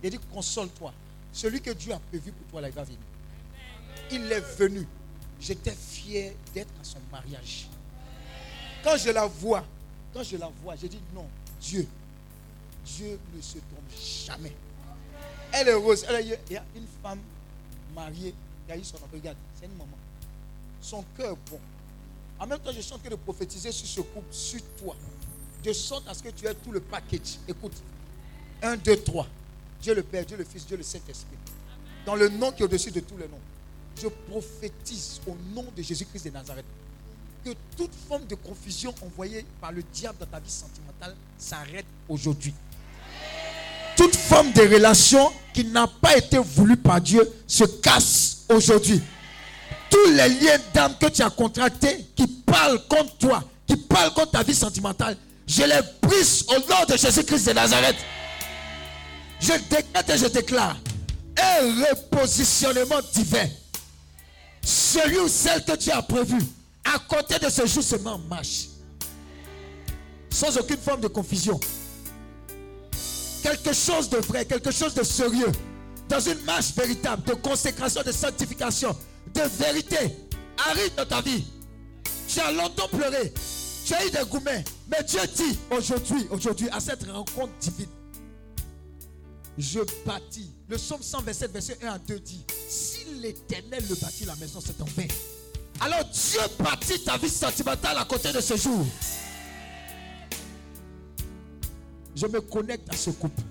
Il dit, console-toi. Celui que Dieu a prévu pour toi, là, il va venir. Il est venu. J'étais fier d'être à son mariage. Quand je la vois, quand je la vois, j'ai dit non, Dieu, Dieu ne se trompe jamais. Elle est heureuse. Elle a, il y a une femme mariée qui a eu son enfant. Regarde, c'est une maman. Son cœur bon. En même temps, je suis en train de prophétiser sur ce couple, sur toi. De sorte à ce que tu aies tout le package. Écoute. Un, deux, trois. Dieu le Père, Dieu le Fils, Dieu le Saint-Esprit. Dans le nom qui est au-dessus de tous les noms. Je prophétise au nom de Jésus-Christ de Nazareth que toute forme de confusion envoyée par le diable dans ta vie sentimentale s'arrête aujourd'hui. Toute forme de relation qui n'a pas été voulue par Dieu se casse aujourd'hui. Tous les liens d'âme que tu as contractés qui parlent contre toi, qui parlent contre ta vie sentimentale, je les brise au nom de Jésus-Christ de Nazareth. Je décrète et je déclare un repositionnement divin. Celui ou celle que tu as prévu, à côté de ce jour, se met en marche. Sans aucune forme de confusion. Quelque chose de vrai, quelque chose de sérieux. Dans une marche véritable de consécration, de sanctification, de vérité. Arrive dans ta vie. Tu as longtemps pleuré. Tu as eu des gourmets. Mais Dieu dit aujourd'hui, aujourd'hui, à cette rencontre divine, je bâtis. Le psaume 127, verset 1 à 2 dit Si l'éternel le bâtit la maison, c'est en vain. Alors Dieu bâtit ta vie sentimentale à côté de ce jour. Je me connecte à ce couple.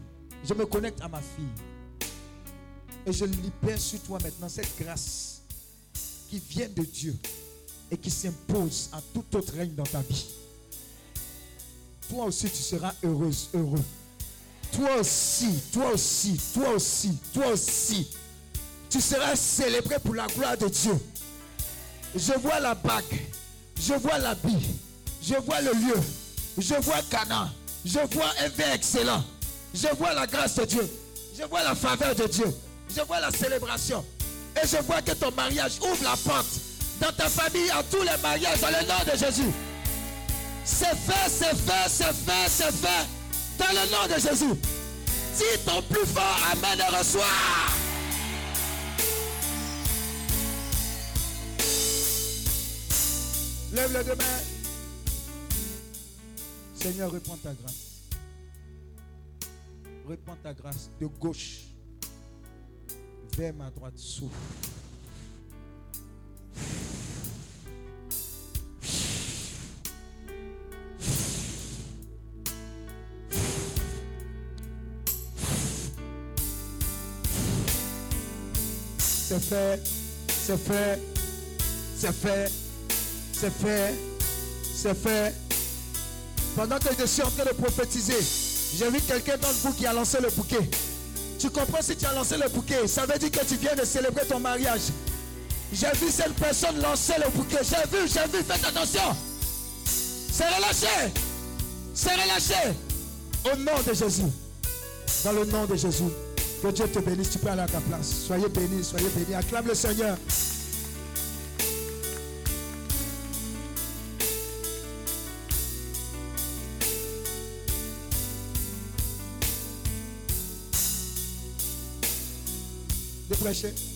Je me connecte à ma fille. Et je libère sur toi maintenant cette grâce qui vient de Dieu et qui s'impose à tout autre règne dans ta vie. Toi aussi, tu seras heureuse, heureux. Toi aussi, toi aussi, toi aussi, toi aussi. Tu seras célébré pour la gloire de Dieu. Je vois la bague. Je vois l'habit. Je vois le lieu. Je vois Cana. Je vois un verre excellent. Je vois la grâce de Dieu. Je vois la faveur de Dieu. Je vois la célébration. Et je vois que ton mariage ouvre la porte dans ta famille, à tous les mariages, dans le nom de Jésus. C'est fait, c'est fait, c'est fait, c'est fait. Dans le nom de Jésus. Dis ton plus fort Amen et reçois. Lève les deux mains. Seigneur, répands ta grâce. Répands ta grâce de gauche vers ma droite. Souffle. C'est fait, c'est fait, c'est fait, c'est fait, c'est fait. Pendant que je suis en train de prophétiser, j'ai vu quelqu'un dans le bout qui a lancé le bouquet. Tu comprends si tu as lancé le bouquet, ça veut dire que tu viens de célébrer ton mariage. J'ai vu cette personne lancer le bouquet. J'ai vu, j'ai vu, faites attention. C'est relâché. C'est relâché. Au nom de Jésus. Dans le nom de Jésus. Que Dieu te bénisse. Tu peux aller à ta place. Soyez bénis, soyez bénis. Acclame le Seigneur. De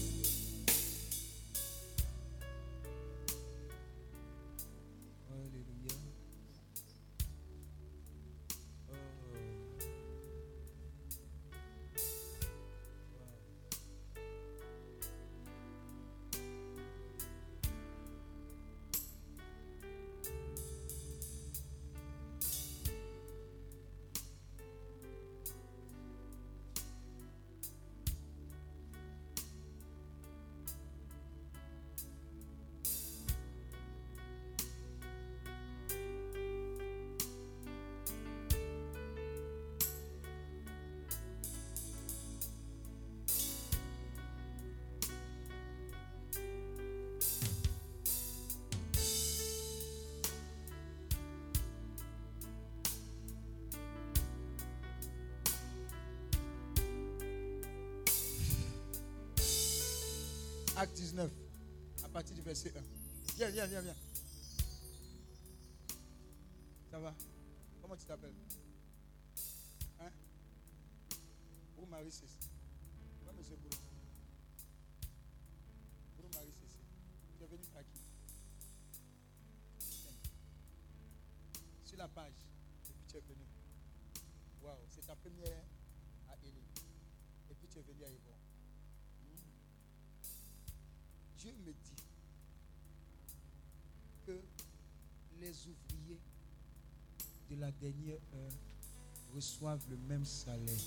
Acte 19, à partir du verset 1. Viens, viens, viens, viens. Ça va? Comment tu t'appelles? Hein? Où Marie Cécile Oui, monsieur Boulot. Où Marie Cécile Tu es venu par qui? Sur la page, et puis tu es venu. Waouh, c'est ta première à Élie. Et puis tu es venu à Yvon. Dieu me dit que les ouvriers de la dernière heure reçoivent le même salaire.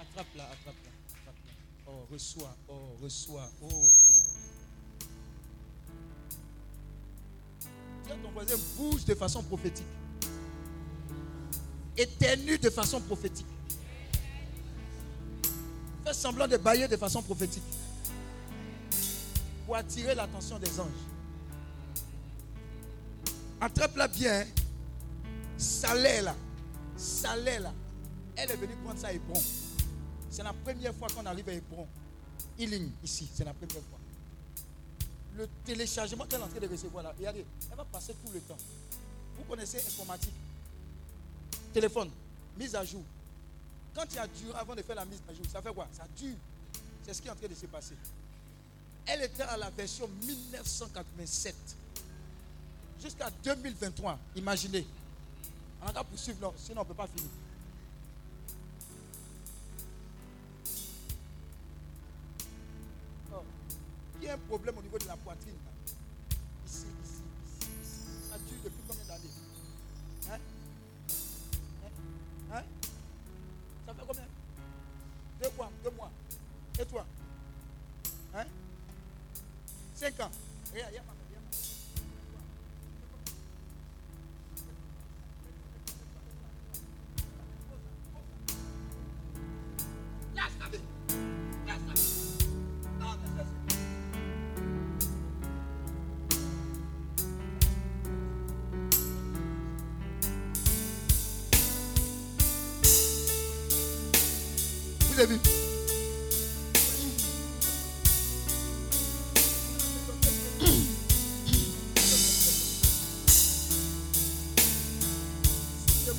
Attrape-la, attrape-la, attrape-la. Oh, reçois, oh, reçois, oh. Ton voisin, bouge de façon prophétique. Éternue de façon prophétique. Fais semblant de bailler de façon prophétique. Attirer l'attention des anges. Attrape-la bien. hein. Salaire là. Salaire là. Elle est venue prendre ça à Hébron. C'est la première fois qu'on arrive à Hébron. Healing ici. C'est la première fois. Le téléchargement qu'elle est en train de recevoir là. Regardez, elle va passer tout le temps. Vous connaissez informatique. Téléphone. Mise à jour. Quand il y a dur avant de faire la mise à jour, ça fait quoi? Ça dure. C'est ce qui est en train de se passer. Elle était à la version 1987 jusqu'à 2023. Imaginez. On a qu'à poursuivre, non, sinon on ne peut pas finir. Oh. Il y a un problème au niveau de la poitrine.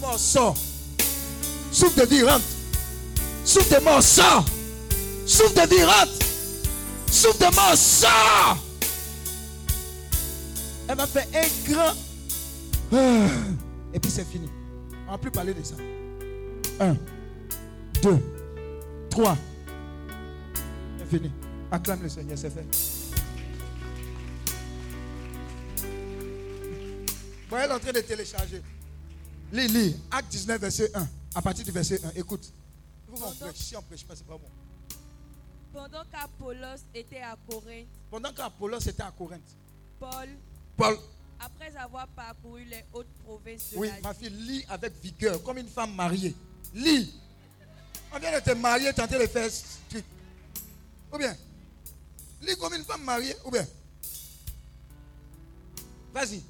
Mort sort. Souffle de vie rentre. Souffle de mort sort. Souffle de vie rentre. Souffle de mort sort. Elle va faire un grand. Ah. Et puis c'est fini. On va plus parler de ça. Un, deux, trois. C'est fini. Acclame le Seigneur, c'est fait. Est en train de télécharger. Lis, lis. Acte 19, verset 1. À partir du verset 1. Écoute. Il faut qu'on Pendant- prêche. Si on ne prêche pas, c'est pas bon. Pendant qu'Apollos était à Corinthe, Pendant qu'Apollos était à Corinthe, Paul, Paul, après avoir parcouru les hautes provinces de oui, ma fille, lis avec vigueur, comme une femme mariée. Lis. On vient de te marier, tenter de faire ce truc. Ou bien, lis comme une femme mariée, ou bien? Vas-y,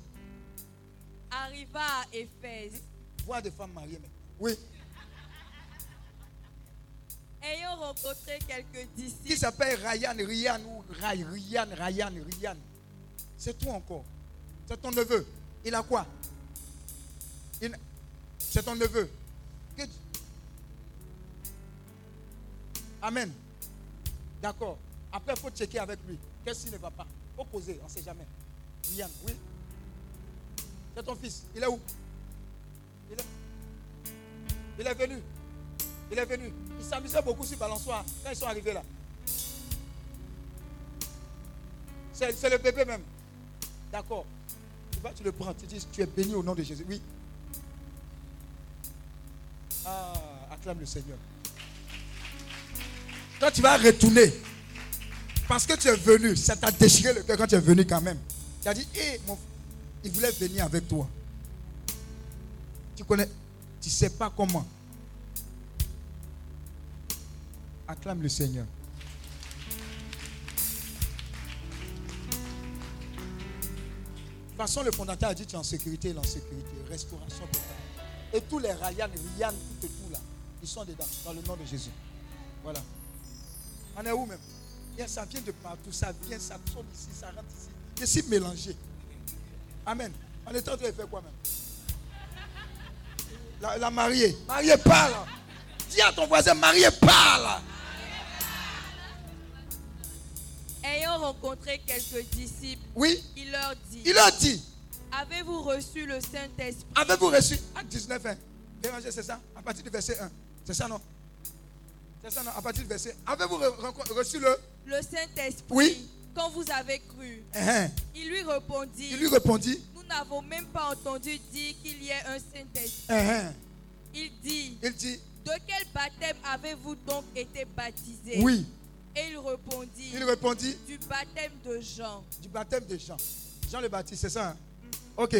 arriva à Éphèse, vois des femmes mariées. Mais. Oui, ayant rencontré quelques qui disciples, s'appelle Ryan, Ryan ou Ray, Ryan, Ryan, Ryan. C'est tout encore. C'est ton neveu. Il a quoi? Il- C'est ton neveu. Amen. D'accord. Après, il faut checker avec lui. Qu'est-ce qui ne va pas? Faut poser, on ne sait jamais. Ryan, oui. C'est ton fils. Il est où? Il est... venu. Il est venu. Il s'amusait beaucoup sur Balançoire quand ils sont arrivés là. C'est le bébé même. D'accord. Tu vas, tu le prends. Tu dis, tu es béni au nom de Jésus. Oui. Ah, acclame le Seigneur. Quand tu vas retourner, parce que tu es venu, ça t'a déchiré le cœur quand tu es venu quand même. Tu as dit, hé, mon il voulait venir avec toi. Tu connais, tu ne sais pas comment. Acclame le Seigneur. De toute façon, le fondateur a dit tu es en sécurité, il est en sécurité. Restauration totale. Et tous les Ryan, Ryan, tout et tout là, ils sont dedans, dans le nom de Jésus. Voilà. On est où même? Ça vient de partout. Ça vient, ça sort ici, ça rentre ici. Je suis mélangé. Amen. On est en train de faire quoi même? La, la mariée. Mariée parle. Dis à ton voisin, mariée parle. Ayant rencontré quelques disciples, Oui, il leur dit il a dit. Avez-vous reçu le Saint-Esprit? Avez-vous reçu? Acte 19, hein Béranger, c'est ça? À partir du verset 1. C'est ça, non? C'est ça, non? À partir du verset. Avez-vous reçu le? Le Saint-Esprit, Oui. quand vous avez cru hein. Il lui répondit Il lui répondit n'avons même pas entendu dire qu'il y ait un Saint-Esprit. hein. Il dit Il dit De quel baptême avez-vous donc été baptisé? Oui. Et il répondit Il répondit Du baptême de Jean. du baptême de Jean. Jean le Baptiste, c'est ça hein? Ok.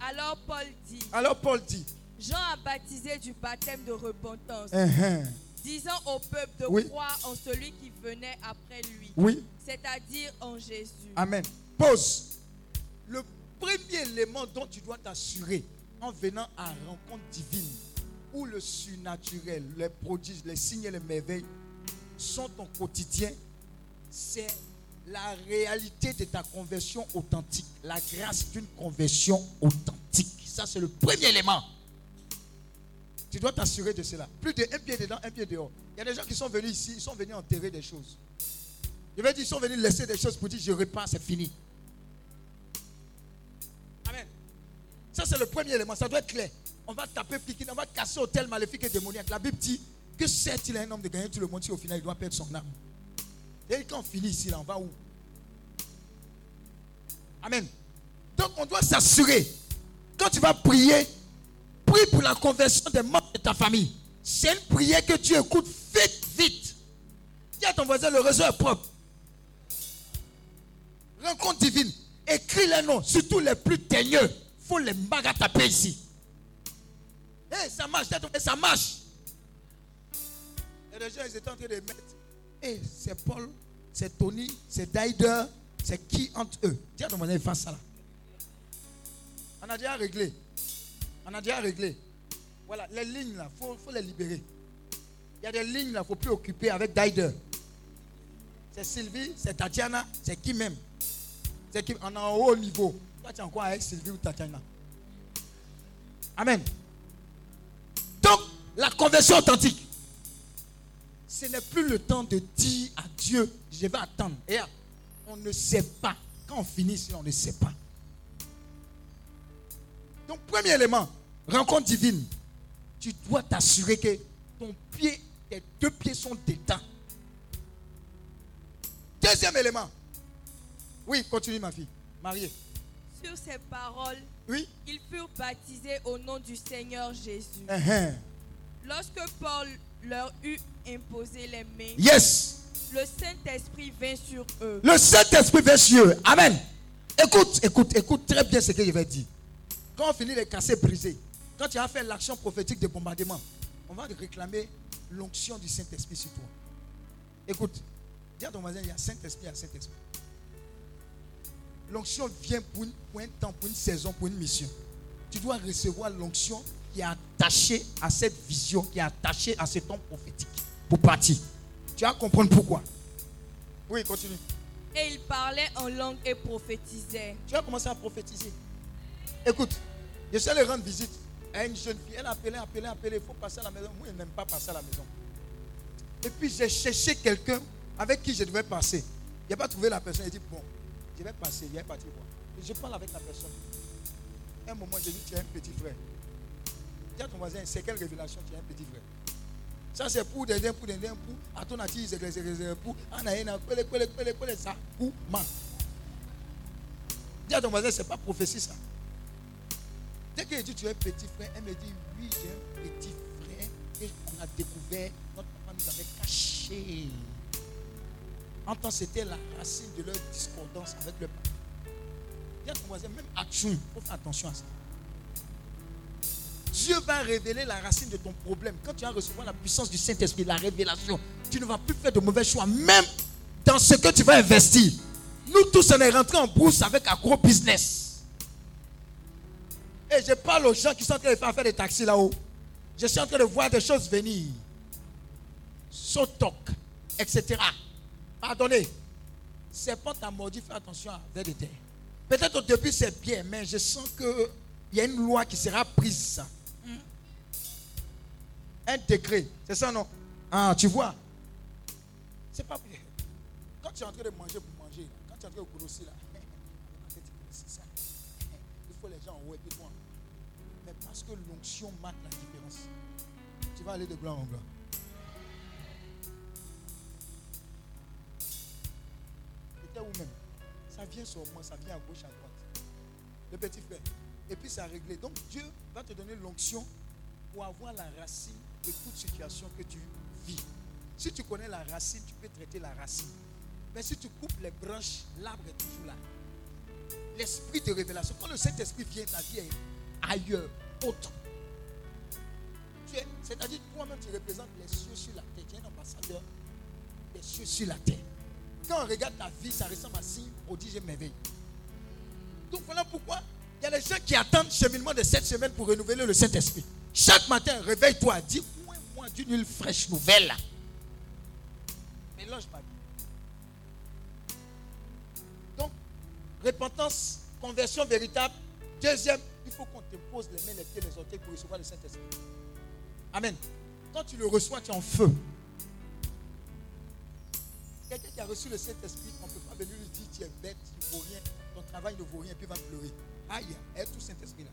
Alors Paul dit Alors Paul dit Jean a baptisé du baptême de repentance, hein. disant au peuple de Oui. croire en celui qui venait après lui, Oui. c'est-à-dire en Jésus. Amen. Pause. Le premier élément dont tu dois t'assurer en venant à rencontre divine, où le surnaturel, les prodiges, les signes et les merveilles sont ton quotidien, c'est la réalité de ta conversion authentique, la grâce d'une conversion authentique. Ça, c'est le premier élément. Tu dois t'assurer de cela. Plus de un pied dedans, un pied dehors. Il y a des gens qui sont venus ici, ils sont venus enterrer des choses. Je vais dire, ils sont venus laisser des choses pour dire, je repars, c'est fini. Ça, c'est le premier élément. Ça doit être clair. On va taper piquer, on va casser hôtel maléfique et démoniaque. La Bible dit que certes, il a un homme de gagner tout le monde, si au final, il doit perdre son âme. Et quand on finit ici, là, on va où? Amen. Donc, on doit s'assurer. Quand tu vas prier, prie pour la conversion des membres de ta famille. C'est une prière que tu écoutes vite, vite. Dis à ton voisin, le réseau est propre. Rencontre divine. Écris les noms, surtout les plus teigneux. Faut les taper ici. Eh, ça marche, à voisin, ça marche. Et les gens, ils étaient en train de mettre. Eh, c'est Paul, c'est Tony, c'est Daider, c'est qui entre eux? Dis à ça là. On a déjà réglé. On a déjà réglé. Voilà, les lignes là, il faut, les libérer. Il y a des lignes là, il faut plus occuper avec Daider. C'est Sylvie, c'est Tatiana, c'est qui même? C'est qui? On est en haut niveau. Toi, tu es encore avec Sylvie ou Tatiana? Amen. Donc, la conversion authentique. Ce n'est plus le temps de dire à Dieu, je vais attendre. Et on ne sait pas. Quand on finit on ne sait pas. Donc, premier élément, rencontre divine. Tu dois t'assurer que ton pied, tes deux pieds sont dedans. Deuxième élément. Oui, continue ma fille. Mariée. Sur ces paroles, Oui. ils furent baptisés au nom du Seigneur Jésus. Uh-huh. Lorsque Paul leur eut imposé les mains, Yes. le Saint-Esprit vint sur eux. Le Saint-Esprit vers sur eux. Amen. Écoute, écoute, écoute très bien ce que je vais dire. Quand on finit les cassés brisés, quand tu as fait l'action prophétique de bombardement, on va te réclamer l'onction du Saint-Esprit sur toi. Écoute, dis à ton voisin, il y a Saint-Esprit, il y a Saint-Esprit. L'onction vient pour, une- pour un temps, pour une saison, pour une mission. Tu dois recevoir l'onction qui est attachée à cette vision, qui est attachée à ce temps prophétique pour partir. Tu vas comprendre pourquoi. Oui, continue. Et ils parlaient en langue et prophétisaient. Tu vas commencer à prophétiser. Écoute, je suis allé rendre visite à une jeune fille. Elle a appelé, appelé, appelé. Il faut passer à la maison. Moi, je n'aime pas passer à la maison. Et puis, j'ai cherché quelqu'un avec qui je devais passer. Je n'ai pas trouvé la personne. Il dit, bon, je vais passer. Il est parti voir. Je parle avec la personne. Un moment, j'ai dit, tu as un petit frère. Dis à ton voisin, c'est quelle révélation tu as un petit frère? Ça c'est pour des pour des pour à ton ati c'est pour anaïna pele pele pele pele ça pour man Dis à ton voisin, c'est pas prophétie ça. Dès qu'il dit tu es petit frère, elle me dit oui, j'ai un petit frère et on a découvert, notre papa nous avait caché. C'était la racine de leur discordance avec le à ton voisin, même action, faut faire attention à ça. Dieu va révéler la racine de ton problème. Quand tu vas recevoir la puissance du Saint-Esprit, la révélation, tu ne vas plus faire de mauvais choix, même dans ce que tu vas investir. Nous tous, on est rentrés en bourse avec un gros business. Et je parle aux gens qui sont en train de faire, faire des taxis là-haut. Je suis en train de voir des choses venir. Sotok, etc. Pardonnez. Serpent t'a mordu, fais attention avec des terres. Peut-être au début c'est bien, mais je sens qu'il y a une loi qui sera prise. Hmm. Un décret. C'est ça, non? Ah, tu vois? C'est pas bien. Quand tu es en train de manger pour manger, quand tu es en train de grossir là, (laughs) il faut les gens en haut et puis. Mais parce que l'onction marque la différence. Tu vas aller de blanc en blanc. Où même. Ça vient sur moi, ça vient à gauche, à droite. Le petit frère. Et puis ça a réglé. Donc Dieu va te donner l'onction pour avoir la racine de toute situation que tu vis. Si tu connais la racine, tu peux traiter la racine. Mais si tu coupes les branches, l'arbre est toujours là. L'esprit de révélation. Quand le Saint-Esprit vient, ta vie est ailleurs, autre. C'est-à-dire, toi-même, tu représentes les cieux sur la terre. Tu es un ambassadeur des cieux sur la terre. Quand on regarde ta vie, ça ressemble à signe prodige et merveille. Donc voilà pourquoi il y a des gens qui attendent cheminement de cette semaine pour renouveler le Saint-Esprit. Chaque matin, réveille-toi, dis-moi moi, d'une huile fraîche nouvelle. Mélange ma vie. Donc, repentance, conversion véritable. Deuxième, il faut qu'on te pose les mains, les pieds, les orteils pour recevoir le Saint-Esprit. Amen. Quand tu le reçois, tu es en feu. Quelqu'un qui a reçu le Saint-Esprit, on ne peut pas venir lui dire tu es bête, tu ne vaux rien, ton travail ne vaut rien, puis il va pleurer. Aïe, elle tout Saint-Esprit là.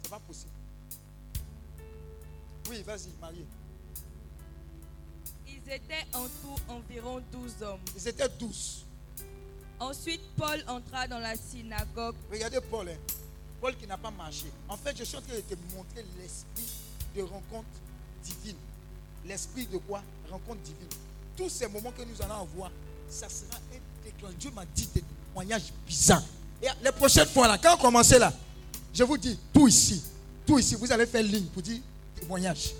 C'est pas possible. Oui, vas-y, Marie. Ils étaient en tout environ 12 hommes. Ils étaient douze. Ensuite, Paul entra dans la synagogue. Regardez Paul, hein. Paul qui n'a pas marché. En fait, je suis en train de te montrer l'esprit de rencontre divine. L'esprit de quoi? Rencontre divine tous ces moments que nous allons avoir, ça sera un déclencheur. Dieu m'a dit des témoignages bizarres. Et les prochaines fois, là, quand on commence là, je vous dis, tout ici, tout ici, vous allez faire ligne pour dire témoignage.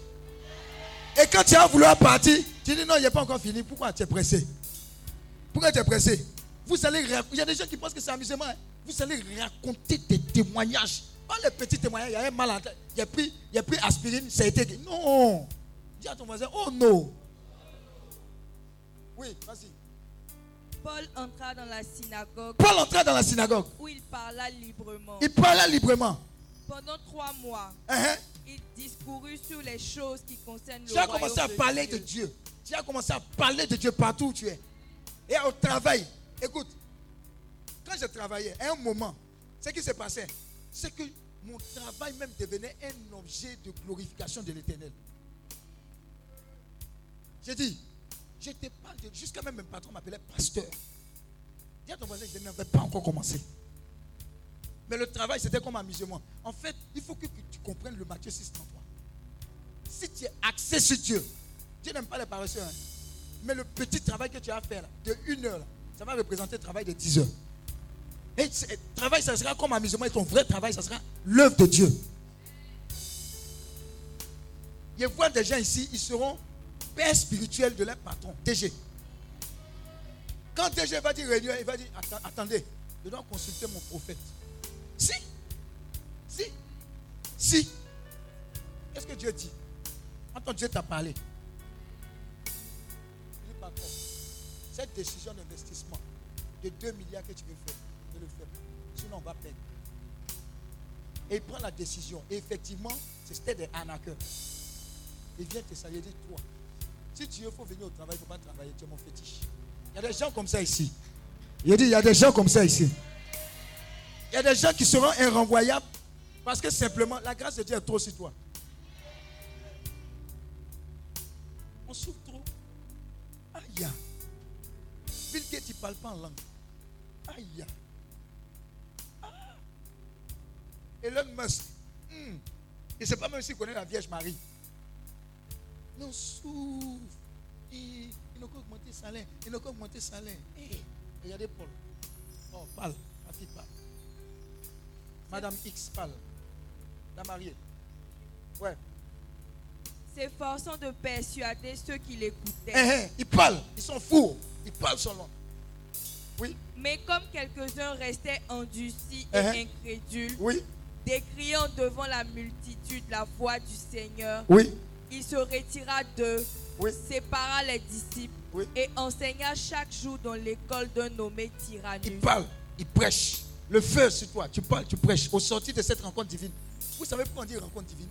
Et quand tu as voulu partir, tu dis non, il n'est pas encore fini. Pourquoi tu es pressé? Pourquoi tu es pressé? Vous allez Il y a des gens qui pensent que c'est amusement. Hein. Vous allez raconter des témoignages. Pas les petits témoignages. Il y a un mal en tête. Il a pris, a pris aspirine, ça a été. Non. Dis à ton voisin, oh non. Oui, vas-y. Paul entra dans la synagogue. Paul entra dans la synagogue. Où il parla librement. Il parla librement. Pendant trois mois, uh-huh. il discourut sur les choses qui concernent le Tu as commencé à parler de Dieu. Tu as commencé à parler de Dieu partout où tu es. Et au travail, écoute, quand je travaillais, à un moment, ce qui s'est passé, c'est que mon travail même devenait un objet de glorification de l'éternel. J'ai dit, je te. Jusqu'à même mon patron m'appelait pasteur. Dis à ton voisin, je n'avais pas encore commencé. Mais le travail, c'était comme amusement. En fait, il faut que tu comprennes le Matthieu 6, 33. Si tu es axé sur Dieu, Dieu n'aime pas les paresseux. Hein. Mais le petit travail que tu as à faire, de une heure, ça va représenter le travail de 10 heures. Et travail, ça sera comme amusement. Et ton vrai travail, ça sera l'œuvre de Dieu. Je vois des gens ici, ils seront spirituel de leur patron, DG. Quand DG va dire il va dire attendez, je dois consulter mon prophète. Si, si, si. Qu'est-ce que Dieu dit? Quand Dieu t'a parlé, il dit patron, cette décision d'investissement de 2 milliards que tu veux faire, ne le fais pas. Sinon, on va perdre. Et il prend la décision. Et effectivement, c'était des arnaqueurs. Il vient te saluer, dit Toi, si tu veux, faut venir au travail, il ne faut pas travailler, tu es mon fétiche. Il y a des gens comme ça ici. Il dit, il y a des gens comme ça ici. Il y a des gens qui seront irrenvoyables parce que simplement, la grâce de Dieu est trop sur toi. On souffre trop. Aïe. Bill Gates, il ne parle pas en langue. Aïe. Ah. Elon Musk. Hmm. Il ne sait pas même s'il connaît la Vierge Marie. Non, souffre. Il, il n'a qu'à augmenter salaire. Il n'a qu'à augmenter salaire. Hey, regardez Paul. Oh, parle. Ma fille parle. Madame X parle. La mariée. Ouais. S'efforçant de persuader ceux qui l'écoutaient. Eh, eh, ils parlent. Ils sont fous. Ils parlent seulement. Oui. Mais comme quelques-uns restaient endurcis et incrédules, oui. décriant devant la multitude la voix du Seigneur, oui Il se retira d'eux, Oui. sépara les disciples Oui. et enseigna chaque jour dans l'école d'un nommé Il Tyrannus. parle, il prêche. Le feu sur toi, tu parles, tu prêches. Au sortir de cette rencontre divine, vous savez pourquoi on dit rencontre divine?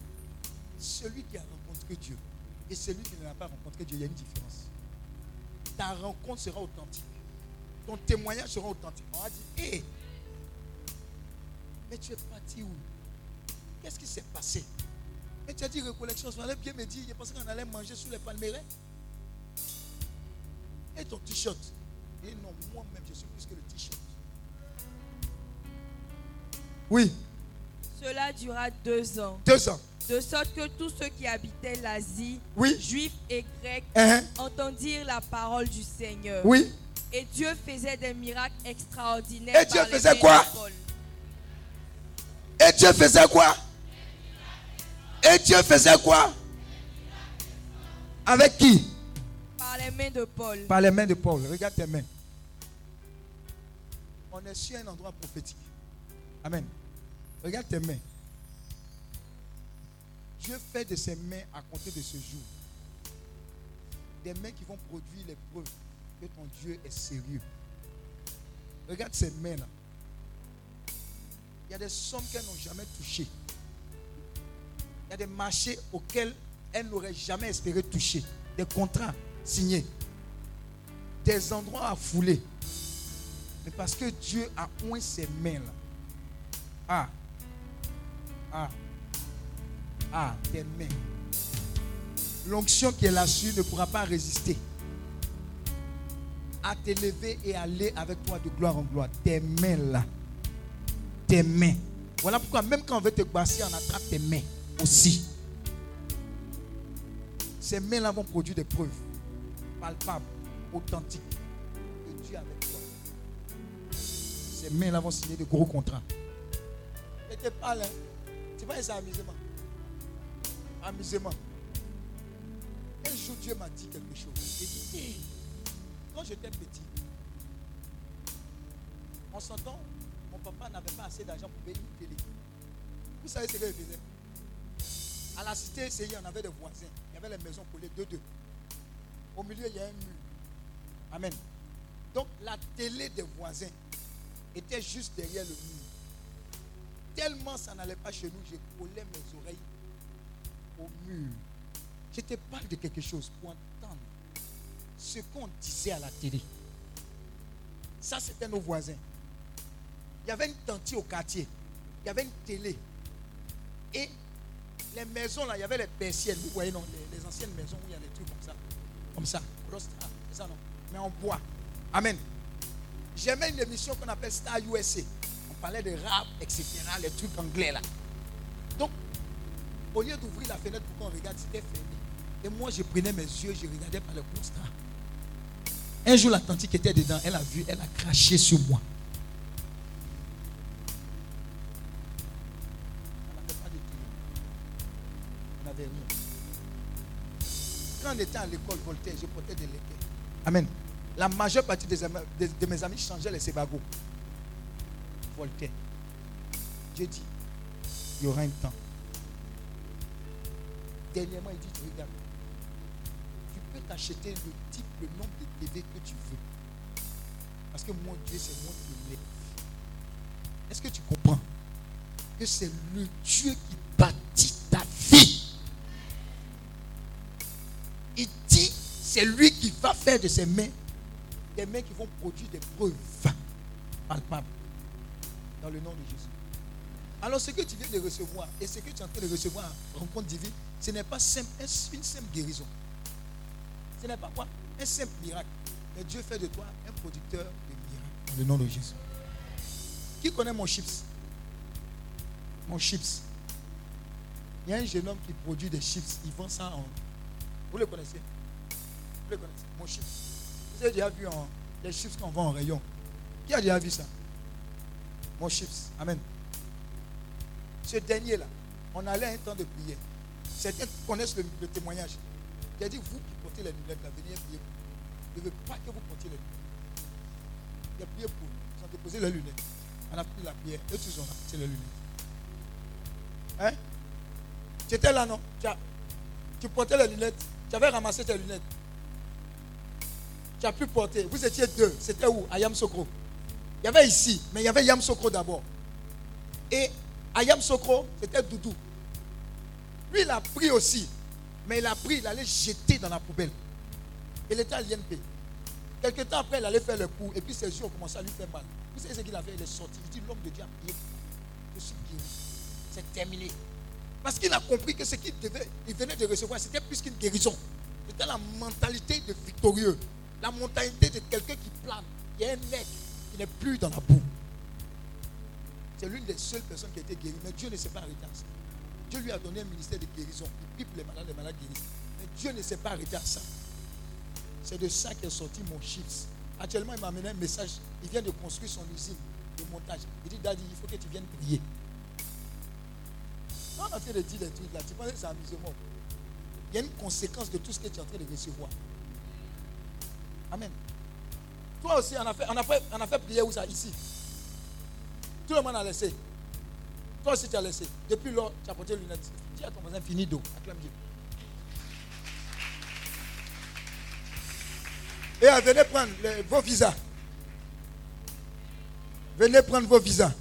Celui qui a rencontré Dieu et celui qui n'a pas rencontré Dieu, il y a une différence. Ta rencontre sera authentique. Ton témoignage sera authentique. On va dire, hé, mais tu es parti où? Qu'est-ce qui s'est passé? Mais tu as dit récollection, on allait bien me dire, je pensais qu'on allait manger sous les palmeraies. Et ton t-shirt Et non, moi-même, je suis plus que le t-shirt. Oui, Cela dura deux ans, deux ans. de sorte que tous ceux qui habitaient l'Asie, Oui. juifs et grecs, Hein? entendirent la parole du Seigneur. Oui. Et Dieu faisait des miracles extraordinaires. Et Dieu par faisait quoi? Et Dieu faisait quoi? Et Dieu faisait quoi? Avec qui? Par les mains de Paul. Par les mains de Paul. Regarde tes mains. On est sur un endroit prophétique. Amen. Regarde tes mains. Dieu fait de ses mains à compter de ce jour des mains qui vont produire les preuves que ton Dieu est sérieux. Regarde ces mains-là. Il y a des sommes qu'elles n'ont jamais touchées. Il y a des marchés auxquels elles n'auraient jamais espéré toucher. Des contrats signés. Des endroits à fouler. Mais parce que Dieu a oint ses mains-là. Ah. Ah. Ah, tes mains. L'onction qui est là-dessus ne pourra pas résister à t'élever et aller avec toi de gloire en gloire. Tes mains là. Tes mains. Voilà pourquoi même quand on veut te basser, on attrape tes mains aussi. Ces mains-là vont produire des preuves palpables, authentiques. Que Dieu avec toi. Ces mains-là vont signer de gros contrats. Et te parle, hein. Tu vois, c'est amusement. Amusement. Un jour, Dieu m'a dit quelque chose. Il dit, quand j'étais petit, on s'entend, mon papa n'avait pas assez d'argent pour payer une télé. Vous savez ce qu'il faisait À la cité CI, on avait des voisins. Il y avait les maisons collées deux, deux. Au milieu, il y a un mur. Amen. Donc, la télé des voisins était juste derrière le mur. Tellement ça n'allait pas chez nous, j'ai collé mes oreilles au mur. Je te parle de quelque chose pour entendre ce qu'on disait à la télé. Ça, c'était nos voisins. Il y avait une tante au quartier. Il y avait une télé. Et les maisons, là, il y avait les persiennes. Vous voyez, non, les, anciennes maisons où il y a des trucs comme ça. Comme ça. Rostra, c'est ça, non Mais en bois. Amen. J'aimais une émission qu'on appelle Star USA. On parlait de rap, etc. Les trucs anglais, là. Donc, au lieu d'ouvrir la fenêtre pour qu'on regarde, c'était fermé. Et moi, je prenais mes yeux, je regardais par le constat. Un jour, la tante qui était dedans, elle a vu, elle a craché sur moi. Quand on était à l'école Voltaire, je portais des lecteurs. Amen. La majeure partie des amis- de, de mes amis changeaient les sébagots. Voltaire. Dieu dit, il y aura un temps. Dernièrement, il dit, tu regardes, tu peux t'acheter le type, le nombre de TV que tu veux. Parce que mon Dieu, c'est qui l'ai. Est-ce que tu comprends? Que c'est le Dieu qui bâtit c'est lui qui va faire de ses mains des mains qui vont produire des preuves palpables dans le nom de Jésus. Alors ce que tu viens de recevoir et ce que tu es en train de recevoir en rencontre divine, ce n'est pas une simple guérison. Ce n'est pas quoi? Un simple miracle. Mais Dieu fait de toi un producteur de miracles dans le nom de Jésus. Qui connaît mon chips? Mon chips. Il y a un jeune homme qui produit des chips. Il vend ça en. Vous le connaissez? Mon chips. Vous avez déjà vu en, les chips qu'on vend en rayon Qui a déjà vu ça? Mon chips. Amen. Ce dernier-là, on allait un temps de prière. Certains connaissent le, témoignage. Il a dit, vous qui portez les lunettes, là, venez prier. Je ne veux pas que vous portiez les lunettes. Il a prié pour nous. Ils ont déposé les lunettes. On a pris la prière. Et tous on a porté les lunettes. Hein? Tu étais là, non? Tu Tu portais les lunettes. Tu avais ramassé tes lunettes. Tu as pu porter. Vous étiez deux. C'était où? À Yamsokro. Il y avait ici, mais il y avait Yamsokro d'abord. Et à Yamsokro, c'était Doudou. Lui, il a pris aussi. Mais il a pris, il allait jeter dans la poubelle. Il était à l'INP. Quelque temps après, il allait faire le coup. Et puis ses yeux ont commencé à lui faire mal. Vous savez ce qu'il a fait Il est sorti. Il dit L'homme de Dieu a prié. Je suis guéri. C'est terminé. Parce qu'il a compris que ce qu'il devait, il venait de recevoir, c'était plus qu'une guérison. C'était la mentalité de victorieux. La mentalité de quelqu'un qui plane. Il y a un mec qui n'est plus dans la boue. C'est l'une des seules personnes qui a été guérie. Mais Dieu ne s'est pas arrêté à ça. Dieu lui a donné un ministère de guérison. Il pipe les malades, les malades guéris. Mais Dieu ne s'est pas arrêté à ça. C'est de ça qu'est sorti mon chiffre. Actuellement, il m'a amené un message. Il vient de construire son usine de montage. Il dit, Daddy, il faut que tu viennes prier. On est en train de dire des trucs là. Tu penses que c'est amusement. Il y a une conséquence de tout ce que tu es en train de recevoir. Amen. Toi aussi, on a fait, on a fait, on a fait prier où ça? Ici. Tout le monde a laissé. Toi aussi, tu as laissé. Depuis lors, tu as porté les lunettes. Dis à ton voisin, fini d'eau. Acclame Dieu. Et venez prendre vos visas. Venez prendre vos visas.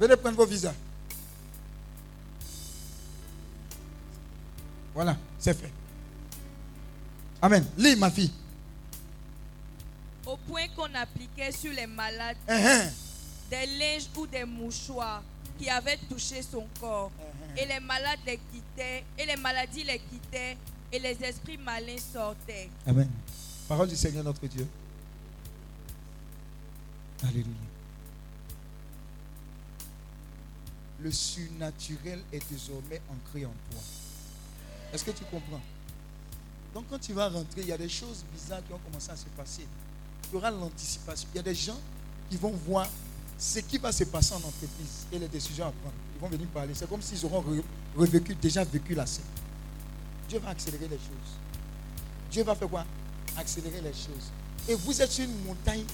Venez prendre vos visas. Voilà, c'est fait. Amen. Lis, ma fille. Au point qu'on appliquait sur les malades Uh-huh. des linges ou des mouchoirs qui avaient touché son corps. Uh-huh. Et les malades les quittaient, et les maladies les quittaient, et les esprits malins sortaient. Amen. Parole du Seigneur notre Dieu. Alléluia. Le surnaturel est désormais ancré en toi. Est-ce que tu comprends? Donc quand tu vas rentrer, il y a des choses bizarres qui ont commencé à se passer. Il y aura l'anticipation. Il y a des gens qui vont voir ce qui va se passer en entreprise et les décisions à prendre. Ils vont venir parler. C'est comme s'ils auront re- revécu, déjà vécu la scène. Dieu va accélérer les choses. Dieu va faire quoi? Accélérer les choses. Et vous êtes une montagne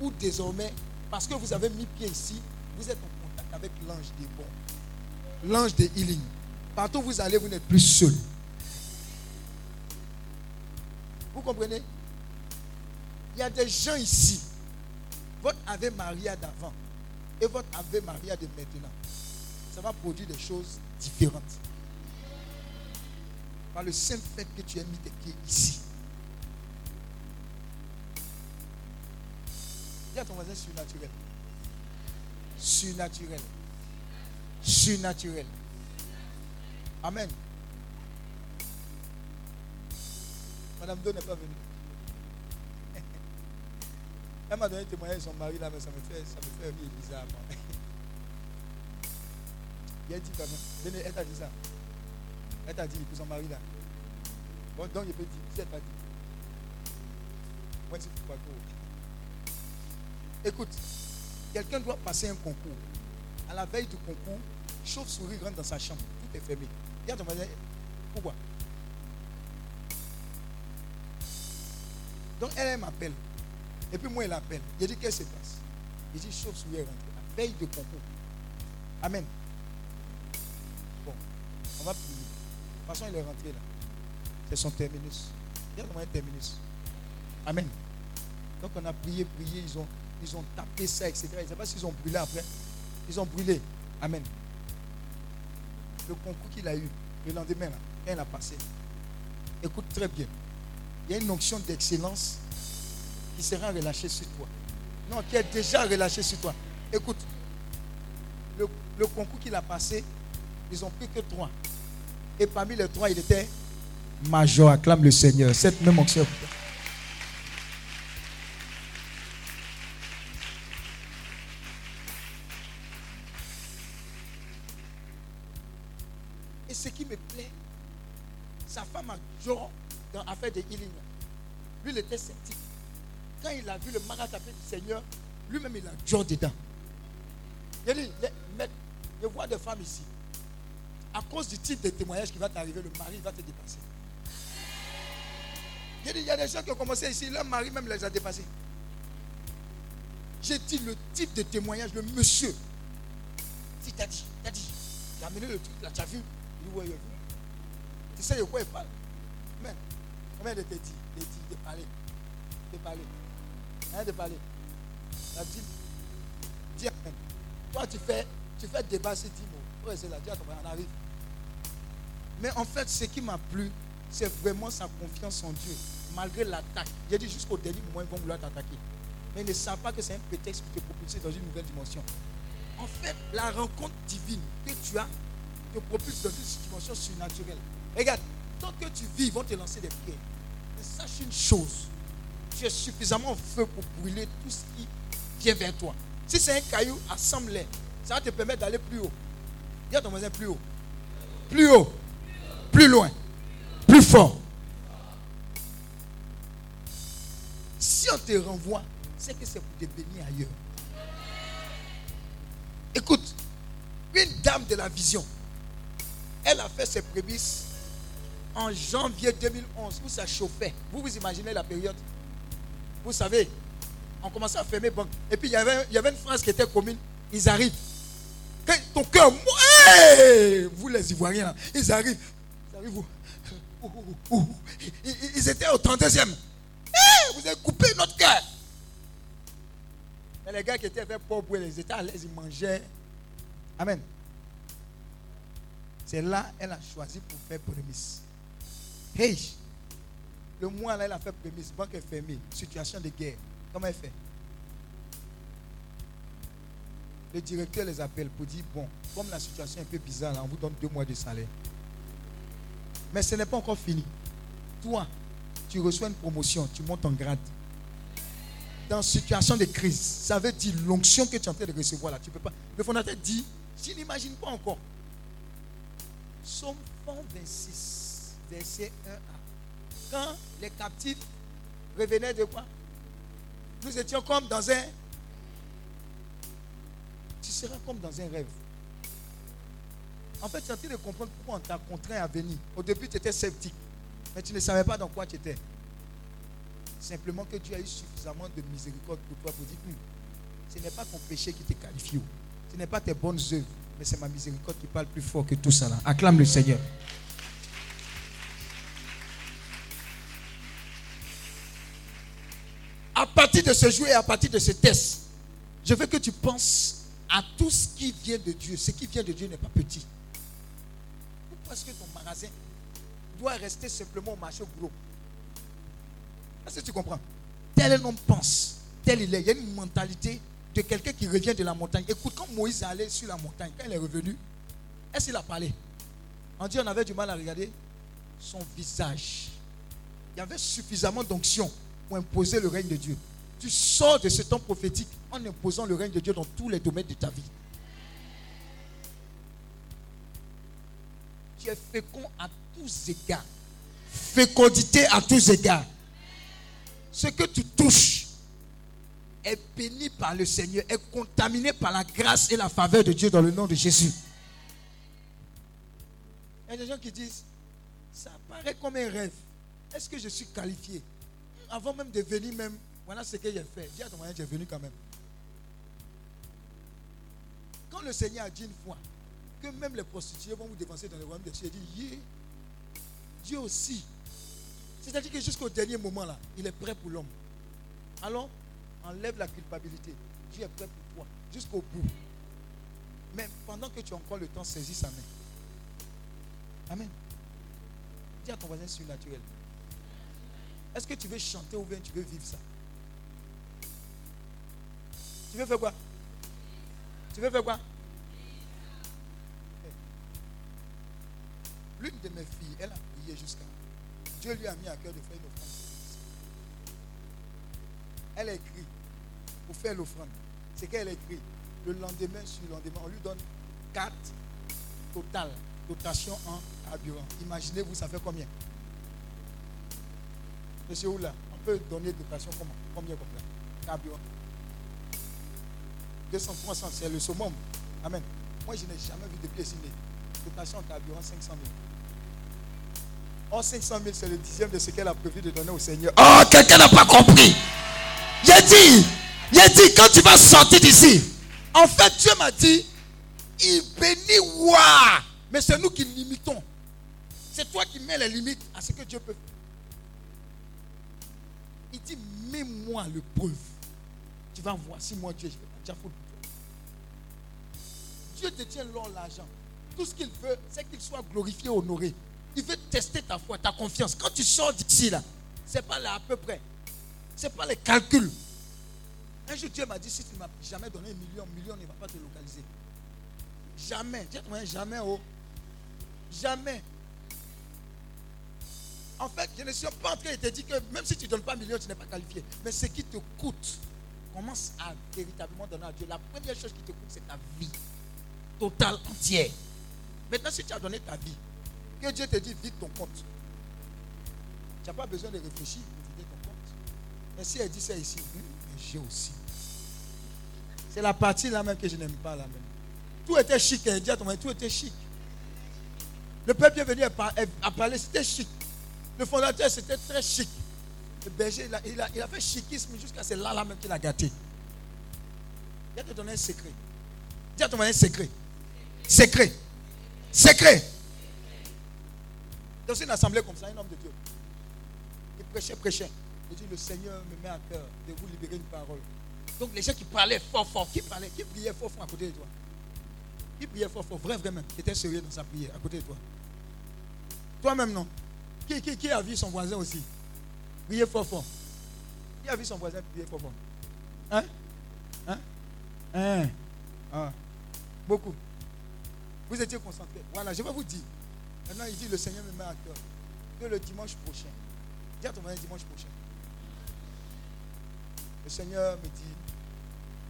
où désormais, parce que vous avez mis pied ici, vous êtes en contact avec l'ange des bons. L'ange des healing. Partout où vous allez, vous n'êtes plus seul. Vous comprenez? Il y a des gens ici. Votre Ave Maria d'avant et votre Ave Maria de maintenant, ça va produire des choses différentes. Par le simple fait que tu aies mis tes pieds ici. Dis à ton voisin surnaturel. Surnaturel. Surnaturel. Amen. Madame Do n'est pas venue. Elle m'a donné un témoignage de son mari là, mais ça me fait, ça me fait rire bizarre. moi. (laughs) Il a dit quand même. Elle t'a dit ça. Elle t'a dit pour son mari là. Bon, donc il peut dire. Si elle t'a dit. Moi, c'est pourquoi. Écoute, quelqu'un doit passer un concours. À la veille du concours, chauve-souris rentre dans sa chambre. Tout est fermé. Il y a. Pourquoi? Donc elle, elle m'appelle. Et puis moi, elle appelle. Il dit qu'est-ce qui se passe? Il dit chauve-souris est rentrée. Veille de concours. Amen. Bon, on va prier. De toute façon, il est rentré là. C'est son terminus. Il y a un terminus. Amen. Donc on a prié, prié, ils ont, ils ont tapé ça, etc. Je ne sais pas s'ils ont brûlé après. Ils ont brûlé. Amen. Le concours qu'il a eu, le lendemain, là, il a passé. Écoute très bien. Il y a une onction d'excellence qui sera relâchée sur toi. Non, qui est déjà relâchée sur toi. Écoute, le, concours qu'il a passé, ils ont pris que trois. Et parmi les trois, il était major. Acclame le Seigneur. Cette même onction. Joe dedans. Dit, les- mais je vois des femmes ici. À cause du type de témoignage qui va t'arriver, le mari va te dépasser. Il y a des gens qui ont commencé ici, leur mari même les a dépassés. J'ai dit le type de témoignage, le monsieur. Si t'as dit, t'as dit, j'ai amené le truc là, tu as vu? Il ouais. Tu sais de quoi il parle? Amen. Combien de te dit dit, de parler. De parler. Hein, de parler. La dit, Toi, tu fais, tu fais ces dix mots. Ouais, c'est. Mais en fait, ce qui m'a plu, c'est vraiment sa confiance en Dieu, malgré l'attaque. J'ai dit jusqu'au dernier moment, ils vont vouloir t'attaquer. Mais ils ne savent pas que c'est un prétexte pour te propulser dans une nouvelle dimension. En fait, la rencontre divine que tu as te propulse dans une dimension surnaturelle. Regarde, tant que tu vis, ils vont te lancer des pierres. Mais sache une chose, tu es suffisamment feu pour brûler tout ce qui vient vers toi. Si c'est un caillou, assemble-les. Ça va te permettre d'aller plus haut. Dis à ton voisin plus haut. Plus haut. Plus loin. Plus fort. Si on te renvoie, c'est que c'est pour te bénir ailleurs. Écoute, une dame de la vision, elle a fait ses prémices en janvier 2011 où ça chauffait. Vous vous imaginez la période? Vous savez, on commençait à fermer banque. Et puis il y avait, une phrase qui était commune. Ils arrivent. ton cœur, vous les Ivoiriens, ils arrivent. Ils arrivent Ils, étaient au 30e. vous avez coupé notre cœur. Mais les gars qui étaient faits pauvres, ils étaient à l'aise, ils mangeaient. Amen. C'est là elle a choisi pour faire prémisse. Hey, le mois là, elle a fait prémisse, banque est fermée, situation de guerre. Comment elle fait? Le directeur les appelle pour dire bon, comme la situation est un peu bizarre, là, on vous donne deux mois de salaire. Mais ce n'est pas encore fini. Toi, tu reçois une promotion, tu montes en grade. Dans situation de crise, ça veut dire l'onction que tu es en train de recevoir là. Tu peux pas. Le fondateur dit, je n'imagine pas encore. Somme 26, verset 1 à. Quand les captifs revenaient de quoi? Nous étions comme dans un. Tu seras comme dans un rêve. En fait, tu es en train de comprendre pourquoi on t'a contraint à venir. Au début, tu étais sceptique, mais tu ne savais pas dans quoi tu étais. Simplement que Dieu a eu suffisamment de miséricorde pour toi pour dire hum, ce n'est pas ton péché qui te qualifie. Ce n'est pas tes bonnes œuvres, mais c'est ma miséricorde qui parle plus fort que tout ça. Acclame le Seigneur. À partir de ce jour et à partir de ce test, je veux que tu penses à tout ce qui vient de Dieu. Ce qui vient de Dieu n'est pas petit. Pourquoi est-ce que ton magasin doit rester simplement au marché gros Est-ce que tu comprends? Tel homme pense, tel il est. Il y a une mentalité de quelqu'un qui revient de la montagne. Écoute, quand Moïse est allé sur la montagne, quand il est revenu, est-ce qu'il a parlé? On dit on avait du mal à regarder son visage. Il y avait suffisamment d'onction pour imposer le règne de Dieu. Tu sors de ce temps prophétique en imposant le règne de Dieu dans tous les domaines de ta vie. Tu es fécond à tous égards. Fécondité à tous égards. Ce que tu touches est béni par le Seigneur, est contaminé par la grâce et la faveur de Dieu dans le nom de Jésus. Il y a des gens qui disent, ça paraît comme un rêve. Est-ce que je suis qualifié? Avant même de venir même, voilà ce que j'ai fait. Dis à ton moyen, j'ai venu quand même. Quand le Seigneur a dit une fois que même les prostituées vont vous dépenser dans le royaume de Dieu, il dit, Dieu aussi. C'est-à-dire que jusqu'au dernier moment là, il est prêt pour l'homme. Alors, enlève la culpabilité. Dieu est prêt pour toi jusqu'au bout. Mais pendant que tu as encore le temps, saisis sa main. Amen. Dis à ton voisin surnaturel. Est-ce que tu veux chanter ou bien tu veux vivre ça? Tu veux faire quoi? Tu veux faire quoi? L'une de mes filles, elle a prié jusqu'à. Dieu lui a mis à cœur de faire une offrande. Elle a écrit pour faire l'offrande. C'est qu'elle a écrit. Le lendemain sur le lendemain, on lui donne 4 total dotation en carburant. Imaginez-vous, ça fait combien? Monsieur Oula, on peut donner dotation comment Combien comme ça Carburant. 200, 300, c'est le summum. Amen. Moi, je n'ai jamais vu de pièce. Dotation en carburant, 500 000. Or, 500 000, c'est le dixième de ce qu'elle a prévu de donner au Seigneur. Oh, quelqu'un n'a pas compris. J'ai dit, j'ai dit, quand tu vas sortir d'ici, en fait, Dieu m'a dit, il bénit, waouh. Mais c'est nous qui l'imitons. C'est toi qui mets les limites à ce que Dieu peut faire. Il dit, mets-moi le preuve. Tu vas voir si moi Dieu, je vais déjà foutre. Dieu détient l'or, l'argent. Tout ce qu'il veut, c'est qu'il soit glorifié, honoré. Il veut tester ta foi, ta confiance. Quand tu sors d'ici, là, c'est pas là à peu près. C'est pas les calculs. Un jour, Dieu m'a dit, si tu ne m'as jamais donné un million, un million ne va pas te localiser. Jamais. Jamais, oh. Jamais. En fait, je ne suis pas en train de te dire que même si tu ne donnes pas un million, tu n'es pas qualifié. Mais ce qui te coûte, commence à véritablement donner à Dieu. La première chose qui te coûte, c'est ta vie. Totale, entière. Maintenant, si tu as donné ta vie, que Dieu te dit, vide ton compte. Tu n'as pas besoin de réfléchir pour vider ton compte. Mais si elle dit ça ici, j'ai aussi. C'est la partie là même que je n'aime pas là même. Tout était chic, elle dit à ton tout était chic. Le peuple est venu à parler, c'était chic. Le fondateur, c'était très chic. Le berger, il a, il fait chiquisme jusqu'à ce là, là même qu'il a gâté. Il a te donné un secret. Dis à ton un secret. Secret. Secret. Dans une assemblée comme ça, un homme de Dieu. Il prêchait, prêchait. Il dit, le Seigneur me met à cœur de vous libérer une parole. Donc les gens qui parlaient fort, fort, qui parlaient, qui priaient fort, fort à côté de toi. Qui priait fort, fort, vrai, vraiment, qui était sérieux dans sa prière à côté de toi. Toi-même, non. Qui, a vu son voisin aussi? Prier fort, fort. Qui a vu son voisin prier fort, fort? Hein? Hein? Hein? Ah. Beaucoup. Vous étiez concentrés. Voilà, je vais vous dire. Maintenant, il dit le Seigneur me met à cœur que le dimanche prochain, dis à ton voisin dimanche prochain. Le Seigneur me dit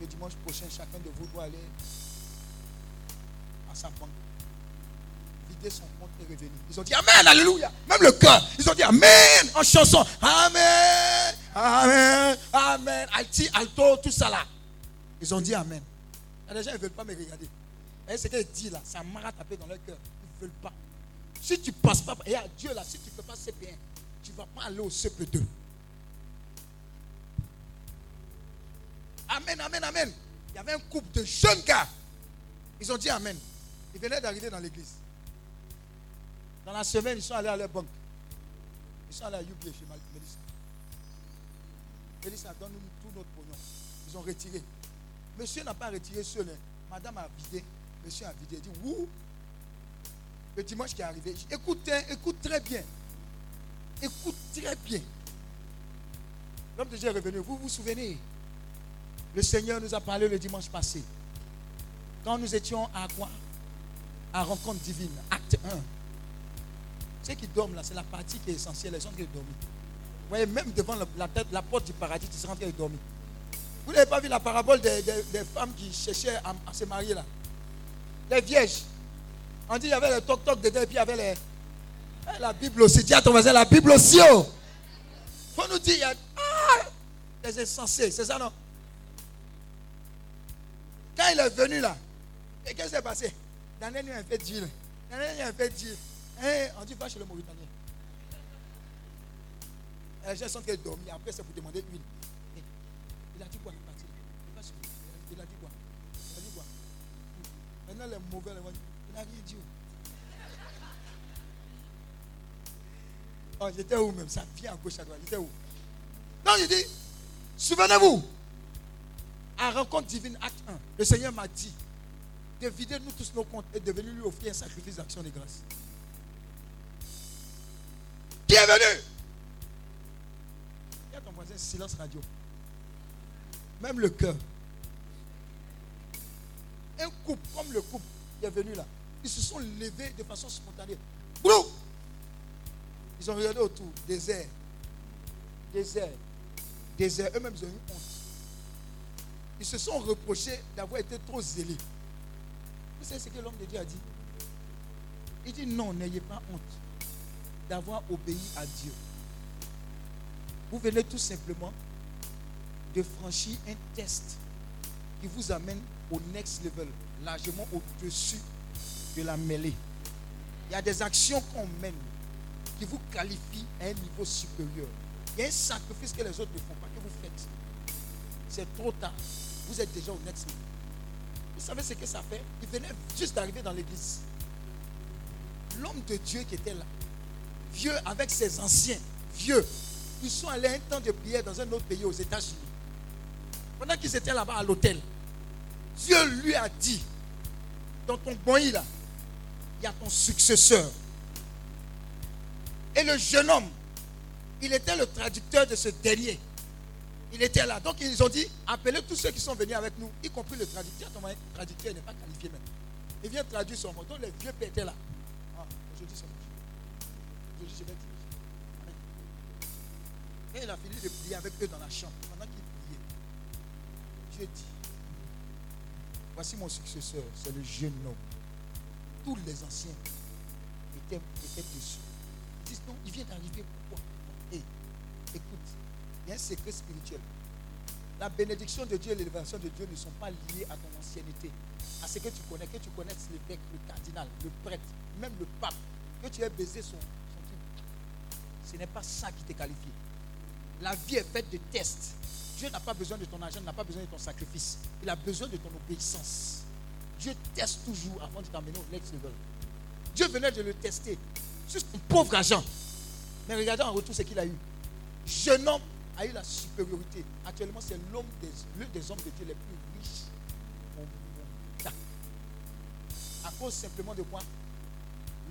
le dimanche prochain, chacun de vous doit aller à sa banque Ils ont dit Amen, Alléluia. Même le cœur. Ils ont dit Amen en chanson. Amen, Amen, Amen. Alti, alto, tout ça là. Ils ont dit Amen. Les gens ne veulent pas me regarder. Et ce qu'elle dit là, ça m'a tapé dans leur cœur. Ils ne veulent pas. Si tu ne passes pas, et à Dieu là, si tu ne fais pas CP1, tu ne vas pas aller au CP2. Amen, amen, amen. Il y avait un couple de jeunes gars. Ils ont dit Amen. Ils venaient d'arriver dans l'église. Dans la semaine, ils sont allés à leur banque. Ils sont allés à UBA chez Mélissa. Mélissa, donne-nous tout notre pognon. Ils ont retiré. Monsieur n'a pas retiré seul. Hein. Madame a vidé. Monsieur a vidé. Il dit, où Le dimanche qui est arrivé. Écoute, hein, écoute très bien. Écoute très bien. L'homme de Dieu est revenu. Vous vous souvenez? Le Seigneur nous a parlé le dimanche passé. Quand nous étions à quoi? À rencontre divine. Acte 1. Ceux qui dorment là, c'est la partie qui est essentielle. Les gens qui dorment. Vous voyez, même devant la, tête, la porte du paradis, tu seras en train de dormir. Vous n'avez pas vu la parabole des, femmes qui cherchaient à, se marier là? Les vierges. On dit qu'il y avait le toc-toc dedans et puis il y avait eh, la Bible aussi. Dis à ton voisin, la Bible aussi. Il oh. faut nous dire, il y a ah, les insensés, c'est ça non? Quand il est venu là, qu'est-ce qui s'est passé? Daniel lui a fait dire. Daniel lui a fait dire. Hein, on dit va chez le Mauritanien. Les gens sont en. Après, c'est pour demander huile. Il a dit quoi Il a dit quoi? Il a dit quoi? Maintenant, les mauvais, il n'a rien dit. Oh, j'étais où même? Ça vient à gauche à droite. J'étais où? Non, il dit Souvenez-vous, à rencontre divine, acte 1, le Seigneur m'a dit de vider nous tous nos comptes et de venir lui offrir un sacrifice d'action de grâce. Qui est venu Il y a ton voisin, silence radio. Même le cœur. Un couple, comme le couple qui est venu là, ils se sont levés de façon spontanée. Boum Ils ont regardé autour, désert. Désert. Désert. Eux-mêmes, ils ont eu honte. Ils se sont reprochés d'avoir été trop zélés. Vous savez ce que l'homme de Dieu a dit? Il dit non, n'ayez pas honte d'avoir obéi à Dieu. Vous venez tout simplement de franchir un test qui vous amène au next level, largement au-dessus de la mêlée. Il y a des actions qu'on mène qui vous qualifient à un niveau supérieur. Il y a un sacrifice que les autres ne font pas, que vous faites. C'est trop tard. Vous êtes déjà au next level. Vous savez ce que ça fait? Il venait juste d'arriver dans l'église. L'homme de Dieu qui était là, vieux avec ses anciens, vieux. Ils sont allés un temps de prière dans un autre pays aux États-Unis. Pendant qu'ils étaient là-bas à l'hôtel, Dieu lui a dit, dans ton bon là, il y a ton successeur. Et le jeune homme, il était le traducteur de ce dernier. Il était là. Donc ils ont dit, appelez tous ceux qui sont venus avec nous, y compris le traducteur. Ton traducteur n'est pas qualifié même. Il vient traduire son mot. Donc les vieux étaient là. Ah, aujourd'hui c'est mon jour. Aujourd'hui je vais dire. Et il a fini de prier avec eux dans la chambre. Pendant qu'il priait, Dieu dit, voici mon successeur, c'est le jeune homme. Tous les anciens étaient, dessus. Ils disent, non, il vient d'arriver, pourquoi? Hé, écoute, il y a un secret spirituel. La bénédiction de Dieu et l'élévation de Dieu ne sont pas liées à ton ancienneté, à ce que tu connais, que tu connaisses l'évêque, le cardinal, le prêtre, même le pape, que tu aies baisé son. Ce n'est pas ça qui t'est qualifié. La vie est faite de tests. Dieu n'a pas besoin de ton argent, n'a pas besoin de ton sacrifice. Il a besoin de ton obéissance. Dieu teste toujours avant de t'emmener au next level. Dieu venait de le tester sur son pauvre argent. Mais regardez en retour ce qu'il a eu. Jeune homme a eu la supériorité. Actuellement, c'est l'homme des, l'un des hommes de Dieu les plus riches au monde. À cause simplement de quoi?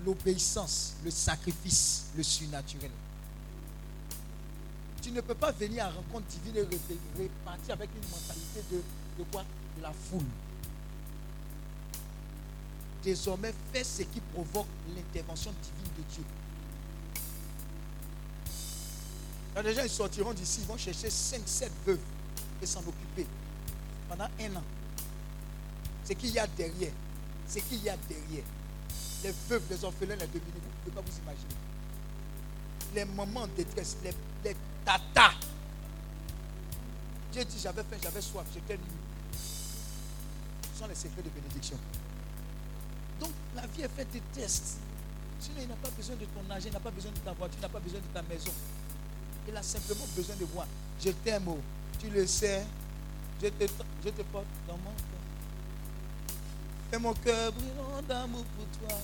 L'obéissance, le sacrifice, le surnaturel. Tu ne peux pas venir à rencontre divine et repartir avec une mentalité de, de quoi? De la foule. Désormais, fais ce qui provoque l'intervention divine de Dieu. Les gens ils sortiront d'ici, ils vont chercher 5, 7 veuves et s'en occuper pendant un an. Ce qu'il y a derrière, ce qu'il y a derrière, les veuves, les orphelins, les demi vous ne pouvez pas vous imaginer. Les moments en détresse, les, les tatas. Dieu dit j'avais faim, j'avais soif, j'étais nu. Ce sont les secrets de bénédiction. Donc la vie est faite de tests. Sinon, il n'a pas besoin de ton âge, il n'a pas besoin de ta voiture, il n'a pas besoin de ta maison. Il a simplement besoin de voir. Je t'aime, oh. tu le sais. Je te, porte dans mon cœur. Et mon cœur brûlant d'amour pour toi.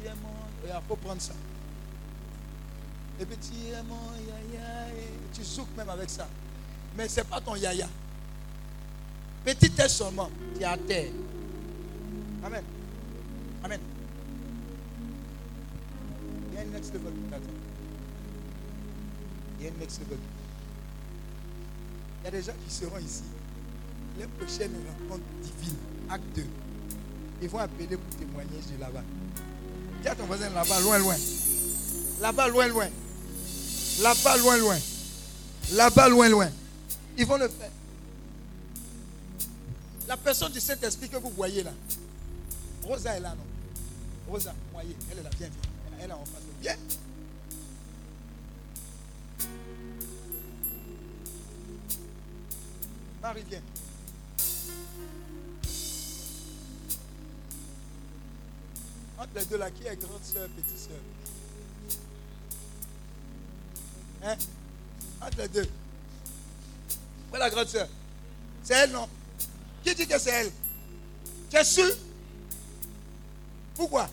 Tu es mon. Il faut prendre ça. Et puis tu mon yaya. Tu souffres même avec ça. Mais ce n'est pas ton yaya. Petit test seulement. Tu es à terre. Amen. Amen. Il y a un next level qui t'attend. Il y a un next level. Il y a des gens qui seront ici. Les prochaines rencontres divines, acte 2. Ils vont appeler pour témoigner de là-bas. Dis à ton voisin là-bas, loin, loin. Là-bas, loin, loin. Là-bas, loin, loin. Là-bas, loin, loin. Ils vont le faire. La personne du Saint-Esprit que vous voyez là, Rosa est là, non? Rosa, voyez, elle est là, viens. Elle est en face. Viens. Marie, viens. Entre les deux là, qui est grande soeur, petite soeur Hein? Entre les deux. Où est la grande soeur C'est elle, non? Qui dit que c'est elle? Tu es sûr? Pourquoi?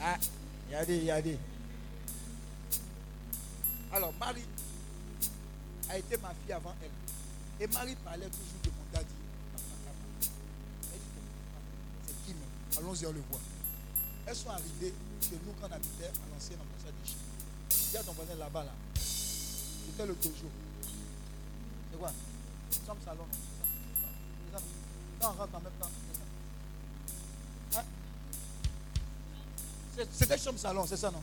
Ah, a des. Alors, Marie a été ma fille avant elle. Et Marie parlait toujours de mon daddy. C'est qui même Allons-y, on le voit. Elles sont arrivées chez nous quand on habitait à l'ancienne ambassade de Chine. Ton voisin là-bas, là. C'était le dojo. C'est quoi? Chambre salon. Quand on rentre en même temps, c'est ça. Hein? C'était chambre salon, c'est ça, non?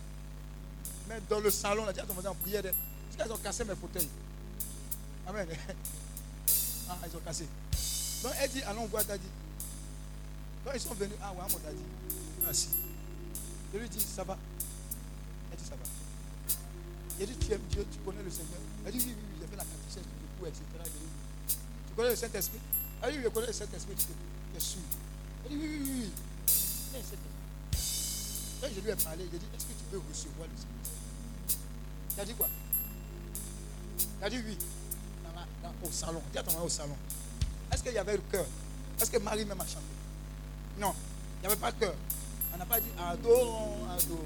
Mais dans le salon, là, a ton voisin en prière. Parce qu'elles ont cassé mes fauteuils. Amen. (laughs) Ah, ils ont cassé. Donc elle dit, allons voir Daddy. Donc ils sont venus, ah ouais, mon Daddy. Merci. Je lui dis, ça va. Elle dit, ça va. Il dit, tu aimes Dieu, tu connais le Seigneur. Elle dit, oui, oui, oui, j'ai fait la catéchèse du coup, etc. dit, tu connais le Saint-Esprit? Elle dit, oui, je connais le Saint-Esprit. Es sûr Elle dit, oui, oui, oui. oui. Quand je lui ai parlé, j'ai dit, est-ce que tu peux recevoir le Saint-Esprit? Il a dit quoi? Il a dit oui au salon. Dis à ton au salon. Est-ce qu'il y avait le cœur? Est-ce que Marie même a chanté? Non, il n'y avait pas de cœur. On n'a pas dit adorons, adorons,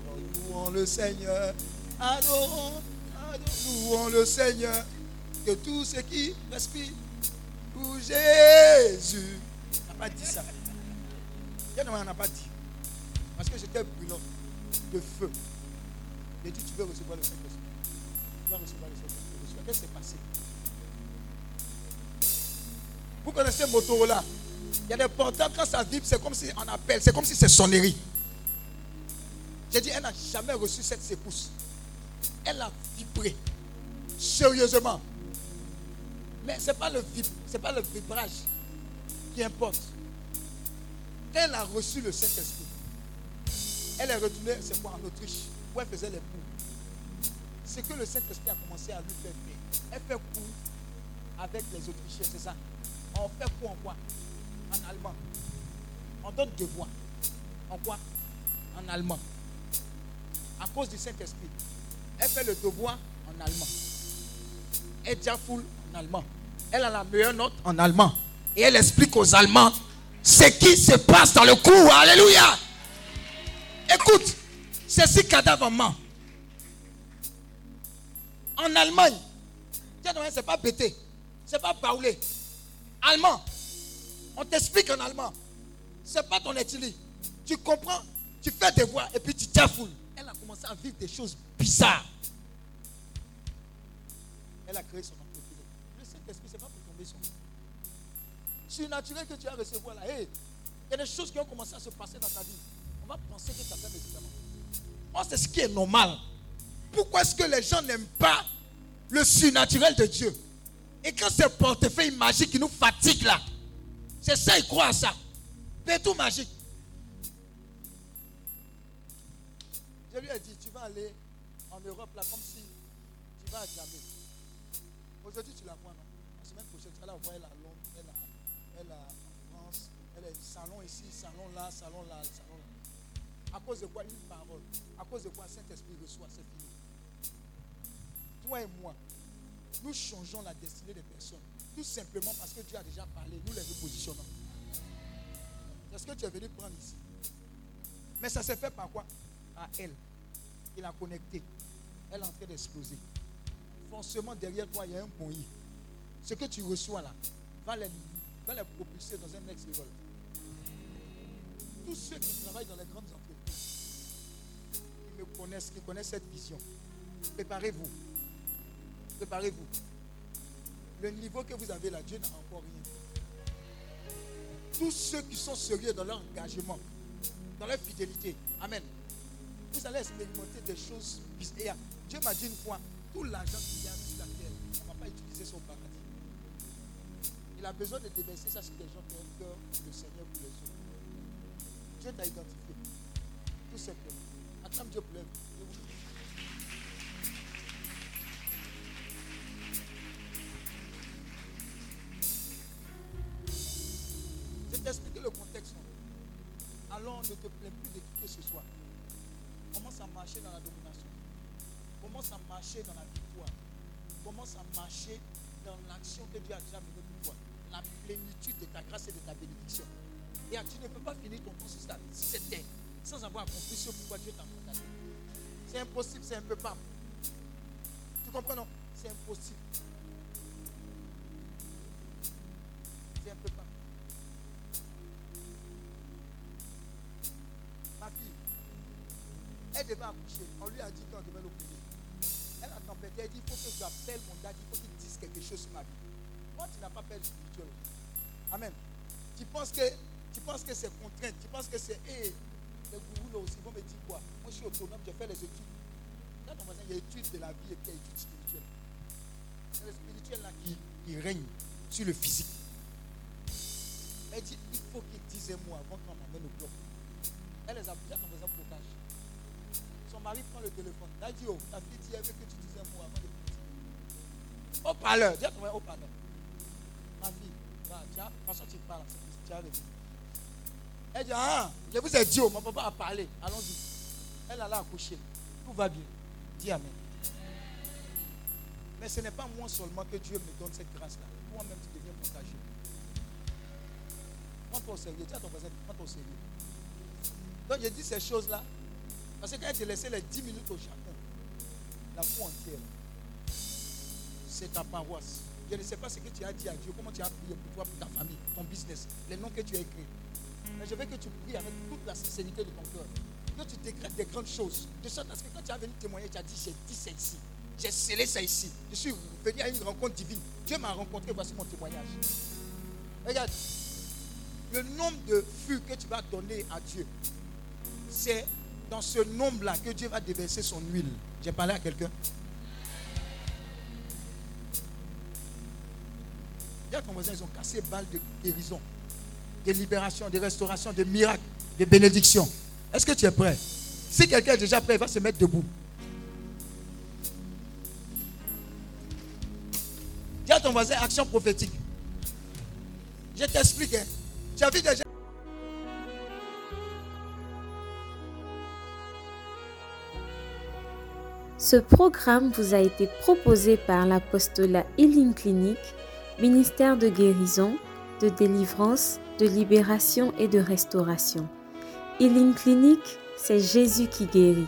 louons le Seigneur. Adorons, adorons, louons le Seigneur. Que tout ce qui respire pour Jésus. On n'a pas dit ça. On n'a pas dit. Parce que j'étais brûlant de feu. J'ai dit, tu veux recevoir le Saint-Esprit. Tu vas recevoir le Saint-Esprit. Qu'est-ce qui s'est passé? Vous connaissez Motorola? Il y a des portables, quand ça vibre, c'est comme si on appelle, c'est comme si c'est sonnerie. J'ai dit, elle n'a jamais reçu cette secousse. Elle a vibré. Sérieusement. Mais ce n'est pas, le pas le vibrage qui importe. Elle a reçu le Saint-Esprit, elle est retournée, c'est quoi, en Autriche, où elle faisait les cours. C'est que le Saint-Esprit a commencé à lui faire faire. Elle fait cours avec les Autrichiens, c'est ça. On fait cours en quoi? En allemand. On donne devoir. En quoi? En allemand. À cause du Saint-Esprit. Elle fait le devoir en allemand. Elle full en allemand. Elle a la meilleure note en allemand. Et elle explique aux Allemands ce qui se passe dans le cours. Alléluia. Écoute, c'est si cadavre En Allemagne, c'est pas pété, c'est pas baoulé. Allemand, on t'explique en allemand. C'est pas ton étili. Tu comprends, tu fais des voix et puis tu t'affoules. Elle a commencé à vivre des choses bizarres. Elle a créé son entreprise. Le Saint-Esprit, c'est pas pour tomber son C'est naturel que tu as recevoir là. il y a des choses qui ont commencé à se passer dans ta vie on va penser que tu as fait médicament. Oh, c'est ce qui est normal. Pourquoi est-ce que les gens n'aiment pas le surnaturel de Dieu? Et quand c'est portefeuille magique qui nous fatigue là, c'est ça, ils croient à ça. tout magique. Je lui ai dit, tu vas aller en Europe là comme si tu vas à Djamé. Aujourd'hui, tu la vois, non? La semaine prochaine, tu vas la voir, elle a Londres, elle a, elle France, elle a salon ici, salon là, salon là, salon là. À cause de quoi? Une parole À cause de quoi? Saint-Esprit reçoit, c'est fini. Toi et moi, nous changeons la destinée des personnes. Tout simplement parce que Dieu a déjà parlé, nous les repositionnons. C'est ce que tu es venu prendre ici? Mais ça s'est fait par quoi? À elle. Il a connecté. Elle est en train d'exploser. Forcément, derrière toi, il y a un bon Ce que tu reçois là va les, va les propulser dans un next level. Tous ceux qui travaillent dans les grandes entreprises, me connaissent, qui connaissent cette vision, préparez-vous. Préparez-vous. Le niveau que vous avez là, Dieu n'a encore rien. Tous ceux qui sont sérieux dans leur engagement, dans leur fidélité, Amen. Vous allez expérimenter des choses. Et Dieu m'a dit une fois, tout l'argent qu'il y a sur la terre, on ne va pas utiliser son paradis. Il a besoin de déverser ça sur des gens qui ont cœur pour le Seigneur, pour les autres. Dieu t'a identifié. Tout simplement. Acclame Dieu l'aide. Je t'ai le contexte. Alors, ne te plains plus de qui que ce soit. Commence à marcher dans la domination. Commence à marcher dans la victoire. Commence à marcher dans l'action que Dieu a déjà menée pour toi. La plénitude de ta grâce et de ta bénédiction. Et tu ne peux pas finir ton temps sur cette terre sans avoir accompli ce pourquoi Dieu t'a condamné. C'est impossible, c'est un peu pas. Tu comprends, non? C'est impossible. On lui a dit qu'on devait l'opérer. Elle a tempêté, elle dit il faut que je appelle mon dad, il faut qu'il dise quelque chose sur ma vie. Moi, tu n'as pas peur spirituel. Amen. Tu penses que tu penses que c'est contrainte, tu penses que c'est les gourous là aussi vont me dire quoi? Moi je suis autonome, je fais les études. Ton voisin, il y a études de la vie et puis il y a. C'est le spirituel là qui, règne sur le physique. Elle dit il faut qu'il dise un mot avant qu'on m'amène au bloc. Elle les a déjà ton voisin blocage. Son mari prend le téléphone. Elle dit oh, ta fille dit elle veut que tu dises un mot avant de partir. Au parleur, dis à ton voisin au parleur. Ma fille, va, tu as, de toute tu parles, tu as. Elle dit, ah, je vous ai dit, oh, mon papa a parlé. Allons-y. Elle allait accoucher. Tout va bien. Dis Amen. Mais ce n'est pas moi seulement que Dieu me donne cette grâce-là. Toi-même, tu deviens contagieux. Prends-toi au sérieux. Dis ton voisin, prends-toi au sérieux. Donc j'ai dit ces choses-là. Parce que quand j'ai laissé les 10 minutes au Japon, la foi entière, c'est ta paroisse. Je ne sais pas ce que tu as dit à Dieu, comment tu as prié pour toi, pour ta famille, ton business, les noms que tu as écrits. Mais je veux que tu pries avec toute la sincérité de ton cœur. Que tu décrètes des grandes choses. De sorte à ce que quand tu as venu témoigner, tu as dit j'ai dit ça ici. J'ai scellé ça ici. Je suis venu à une rencontre divine. Dieu m'a rencontré, voici mon témoignage. Regarde, le nombre de fûts que tu vas donner à Dieu, c'est dans ce nombre-là que Dieu va déverser son huile. J'ai parlé à quelqu'un. Regarde ton voisin, ils ont cassé balle de guérison, de libération, de restauration, de miracles, de bénédiction. Est-ce que tu es prêt? Si quelqu'un est déjà prêt, il va se mettre debout. Dis à ton voisin, action prophétique. Je t'explique. Hein. Vu déjà. Ce programme vous a été proposé par l'apostolat Healing Clinic, ministère de guérison, de délivrance, de libération et de restauration. Healing Clinic, c'est Jésus qui guérit.